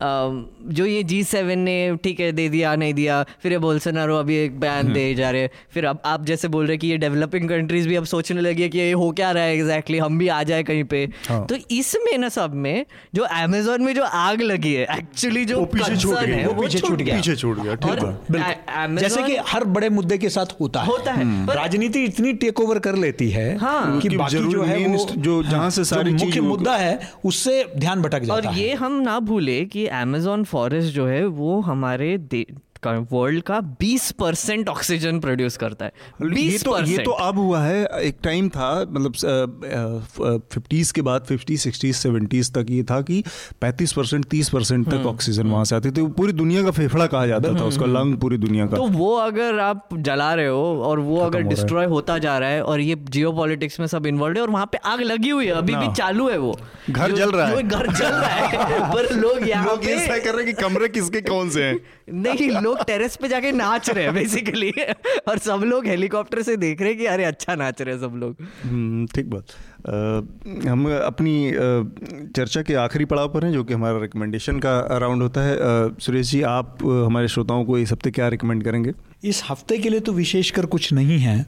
जो ये जी सेवन ने ठीक है दे दिया नहीं दिया फिर ये बोलसनारो अभी एक बयान हम्म। दे जा रहे फिर अब आप जैसे बोल रहे कि ये डेवलपिंग कंट्रीज़ भी अब सोचने लगी है कि ये हो क्या रहा है एग्जैक्टली हम भी आ जाए कहीं पे। हाँ। तो इसमें ना सब में जो अमेजोन में जो आग लगी है एक्चुअली जो पीछे छूट गया वो पीछे छूट गया। पीछे छूट गया ठीक जैसे कि हर बड़े मुद्दे के साथ होता है। होता है। हम्म। राजनीति इतनी टेक ओवर कर लेती है हाँ, कि बाकी जो है वो जो जहाँ हाँ, से सारी मुख्य मुद्दा है उससे ध्यान भटक जाता है। और ये हम ना भूले। कि अमेजोन फॉरेस्ट जो है वो हमारे वर्ल्ड का 20 परसेंट ऑक्सीजन प्रोड्यूस करता है। 20 ये तो ये तो अब हुआ है एक टाइम था मतलब फिफ्टीज के बाद फिफ्टी सिक्सटीज सेवेंटीज तक ये था कि 35 परसेंट तीस परसेंट तक ऑक्सीजन हम्म, वहाँ से आती थी। पूरी दुनिया का फेफड़ा कहा जाता था उसका लंग पूरी दुनिया का। तो वो अगर आप जला रहे हो और वो अगर डिस्ट्रॉय होता जा रहा है और ये जियो में सब इन्वॉल्व है और वहाँ पे आग लगी हुई है अभी भी चालू है वो। घर जल रहा है। घर जल रहा है पर लोग यहाँ पे कर रहे हैं कि कमरे किसके कौन से हैं? नहीं लोग टेरेस पे जाके नाच रहे हैं बेसिकली और सब लोग हेलीकॉप्टर से देख रहे हैं कि अरे अच्छा नाच रहे हैं सब लोग। हम्म, ठीक बात। हम अपनी चर्चा के आखिरी पड़ाव पर हैं जो कि हमारा रिकमेंडेशन का राउंड होता है। सुरेश जी आप हमारे श्रोताओं को इस हफ़्ते क्या रिकमेंड करेंगे? इस हफ़्ते के लिए तो विशेषकर कुछ नहीं है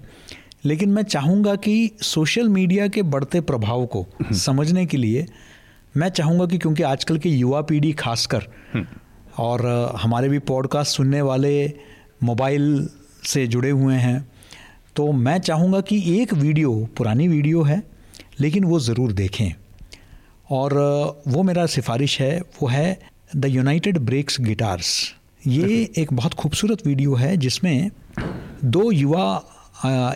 लेकिन मैं चाहूँगा कि सोशल मीडिया के बढ़ते प्रभाव को हम्म। समझने के लिए मैं चाहूँगा कि क्योंकि आजकल की युवा पीढ़ी खासकर हम्म। और हमारे भी पॉडकास्ट सुनने वाले मोबाइल से जुड़े हुए हैं। तो मैं चाहूँगा कि एक वीडियो पुरानी वीडियो है लेकिन वो ज़रूर देखें। और वो मेरा सिफारिश है वो है द यूनाइटेड ब्रेक्स गिटार्स ये एक बहुत खूबसूरत वीडियो है जिसमें दो युवा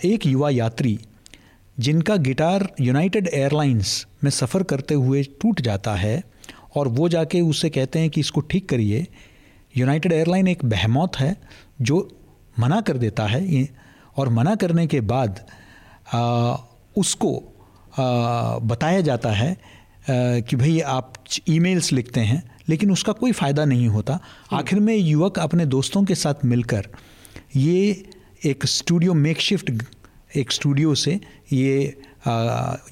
एक युवा यात्री जिनका गिटार यूनाइटेड एयरलाइंस में सफ़र करते हुए टूट जाता है और वो जाके उससे कहते हैं कि इसको ठीक करिए। यूनाइटेड एयरलाइन एक बहमौत है जो मना कर देता है और मना करने के बाद आ, उसको आ, बताया जाता है आ, कि भाई आप ईमेल्स लिखते हैं लेकिन उसका कोई फ़ायदा नहीं होता। आखिर में युवक अपने दोस्तों के साथ मिलकर ये एक स्टूडियो मेक शिफ्ट एक स्टूडियो से ये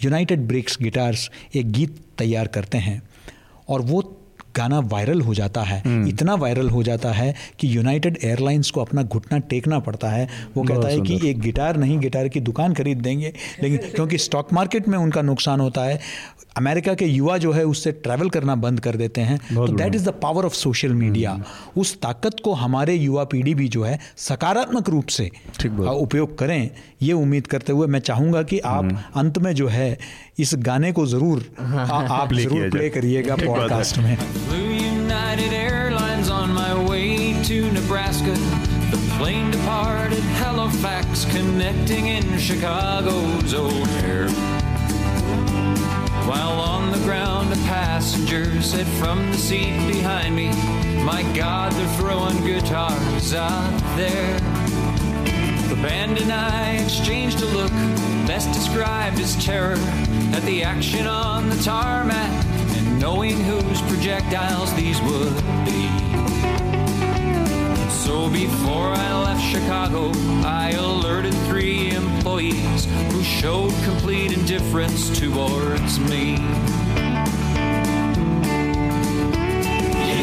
यूनाइटेड ब्रेक्स गिटार्स एक गीत तैयार करते हैं। और वो गाना वायरल हो जाता है। हम्म। इतना वायरल हो जाता है कि यूनाइटेड एयरलाइंस को अपना घुटना टेकना पड़ता है। वो कहता है कि एक गिटार नहीं गिटार की दुकान खरीद देंगे लेकिन क्योंकि स्टॉक मार्केट में उनका नुकसान होता है अमेरिका के युवा जो है उससे ट्रैवल करना बंद कर देते हैं। तो that is the power of social media उस ताकत को हमारे युवा पीढ़ी भी जो है सकारात्मक रूप से उपयोग करें। ये उम्मीद करते हुए मैं चाहूँगा कि आप हम्म। अंत में जो है इस गाने को ज़रूर आप ज़रूर प्ले करिएगा पॉडकास्ट में plane departed Halifax, connecting in Chicago's O'Hare. While on the ground, a passenger said from the seat behind me, My God, they're throwing guitars out there. The band and I exchanged a look, best described as terror, at the action on the tarmac, and knowing whose projectiles these would be. So before I left Chicago, I alerted three employees who showed complete indifference towards me.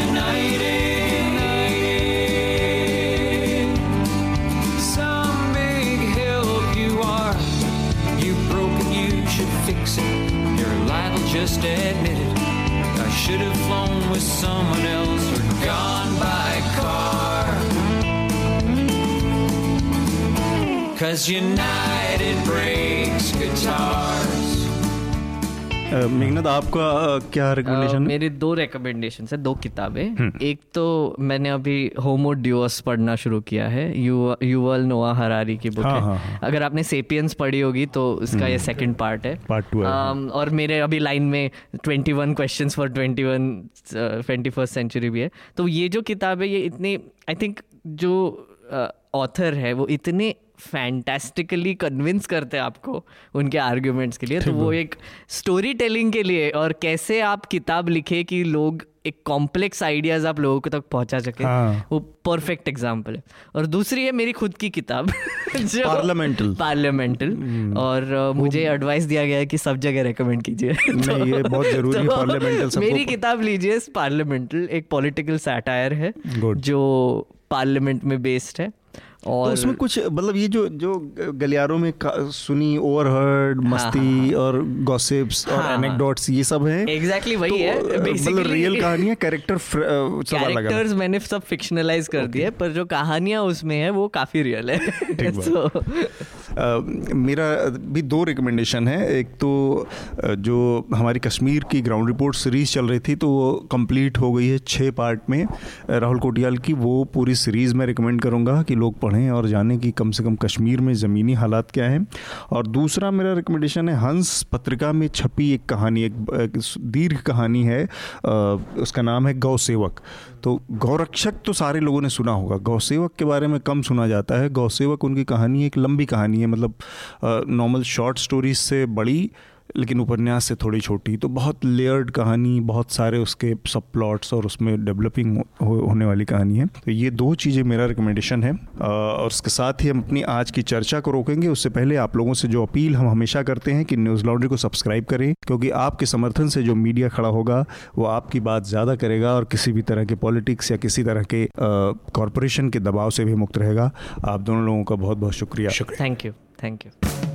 United, admit it. I should have flown with someone else or gone by car. Cause United breaks guitars. Meghnath आपका क्या रिकमेंडेशन uh, मेरी दो रिकमेंडेशन है दो किताबें हम्म। एक तो मैंने अभी होमो ड्यूअस पढ़ना शुरू किया है यू यूवल नोआ हरारी की बुक हाँ, है हाँ, हाँ. अगर आपने सेपियंस पढ़ी होगी तो इसका ये सेकंड हम्म। पार्ट है पार्ट टू um, और मेरे अभी लाइन में twenty one question for twenty one twenty first century भी है तो ये जो किताब है ये इतनी आई थिंक जो ऑथर uh, है वो इतने फैंटेस्टिकली कन्विंस करते हैं आपको उनके आर्ग्यूमेंट्स के लिए। तो वो एक स्टोरी टेलिंग के लिए और कैसे आप किताब लिखे कि लोग एक कॉम्प्लेक्स आइडियाज़ आप लोगों को तक पहुँचा सके हाँ. वो परफेक्ट एग्ज़ाम्पल है। और दूसरी है मेरी खुद की किताब। जो पार्लियामेंटल पार्लियामेंटल hmm. और मुझे एडवाइस दिया गया है कि सब जगह रेकमेंड कीजिए। नहीं ये बहुत ज़रूरी तो पार्लियामेंटल मेरी किताब लीजिए पार्लियामेंटल एक पॉलिटिकल सैटायर है जो पार्लियामेंट में बेस्ड है। और तो उसमें कुछ मतलब ये जो जो गलियारों में सुनी ओवरहर्ड हाँ, मस्ती हाँ, और गॉसिप्स हाँ, और एनेक्डोट्स ये सब हैं। एग्जैक्टली वही तो, है मतलब रियल कहानियाँ कैरेक्टर कैरेक्टर्स मैंने सब फिक्शनलाइज कर दिए पर जो कहानियाँ उसमें है वो काफ़ी रियल है। so, मेरा भी दो रिकमेंडेशन है। एक तो जो हमारी कश्मीर की ग्राउंड रिपोर्ट सीरीज़ चल रही थी तो वो कंप्लीट हो गई है छः पार्ट में। राहुल कोटियाल की वो पूरी सीरीज़ मैं रिकमेंड करूँगा कि लोग पढ़ें और जानें कि कम से कम कश्मीर में ज़मीनी हालात क्या हैं। और दूसरा मेरा रिकमेंडेशन है हंस पत्रिका में छपी एक कहानी, एक दीर्घ कहानी है। उसका नाम है गौ सेवक। तो गौरक्षक तो सारे लोगों ने सुना होगा। गौसेवक के बारे में कम सुना जाता है। गौसेवक, उनकी कहानी एक लंबी कहानी है। मतलब नॉर्मल शॉर्ट स्टोरीज से बड़ी लेकिन उपन्यास से थोड़ी छोटी। तो बहुत लेयर्ड कहानी बहुत सारे उसके सब प्लॉट्स और उसमें डेवलपिंग हो, होने वाली कहानी है। तो ये दो चीज़ें मेरा रिकमेंडेशन है। और उसके साथ ही हम अपनी आज की चर्चा को रोकेंगे। उससे पहले आप लोगों से जो अपील हम हमेशा करते हैं कि न्यूज़ लॉन्ड्री को सब्सक्राइब करें क्योंकि आपके समर्थन से जो मीडिया खड़ा होगा वो आपकी बात ज़्यादा करेगा और किसी भी तरह के पॉलिटिक्स या किसी तरह के कॉरपोरेशन के दबाव से भी मुक्त रहेगा। आप दोनों लोगों का बहुत बहुत शुक्रिया। Thank you thank you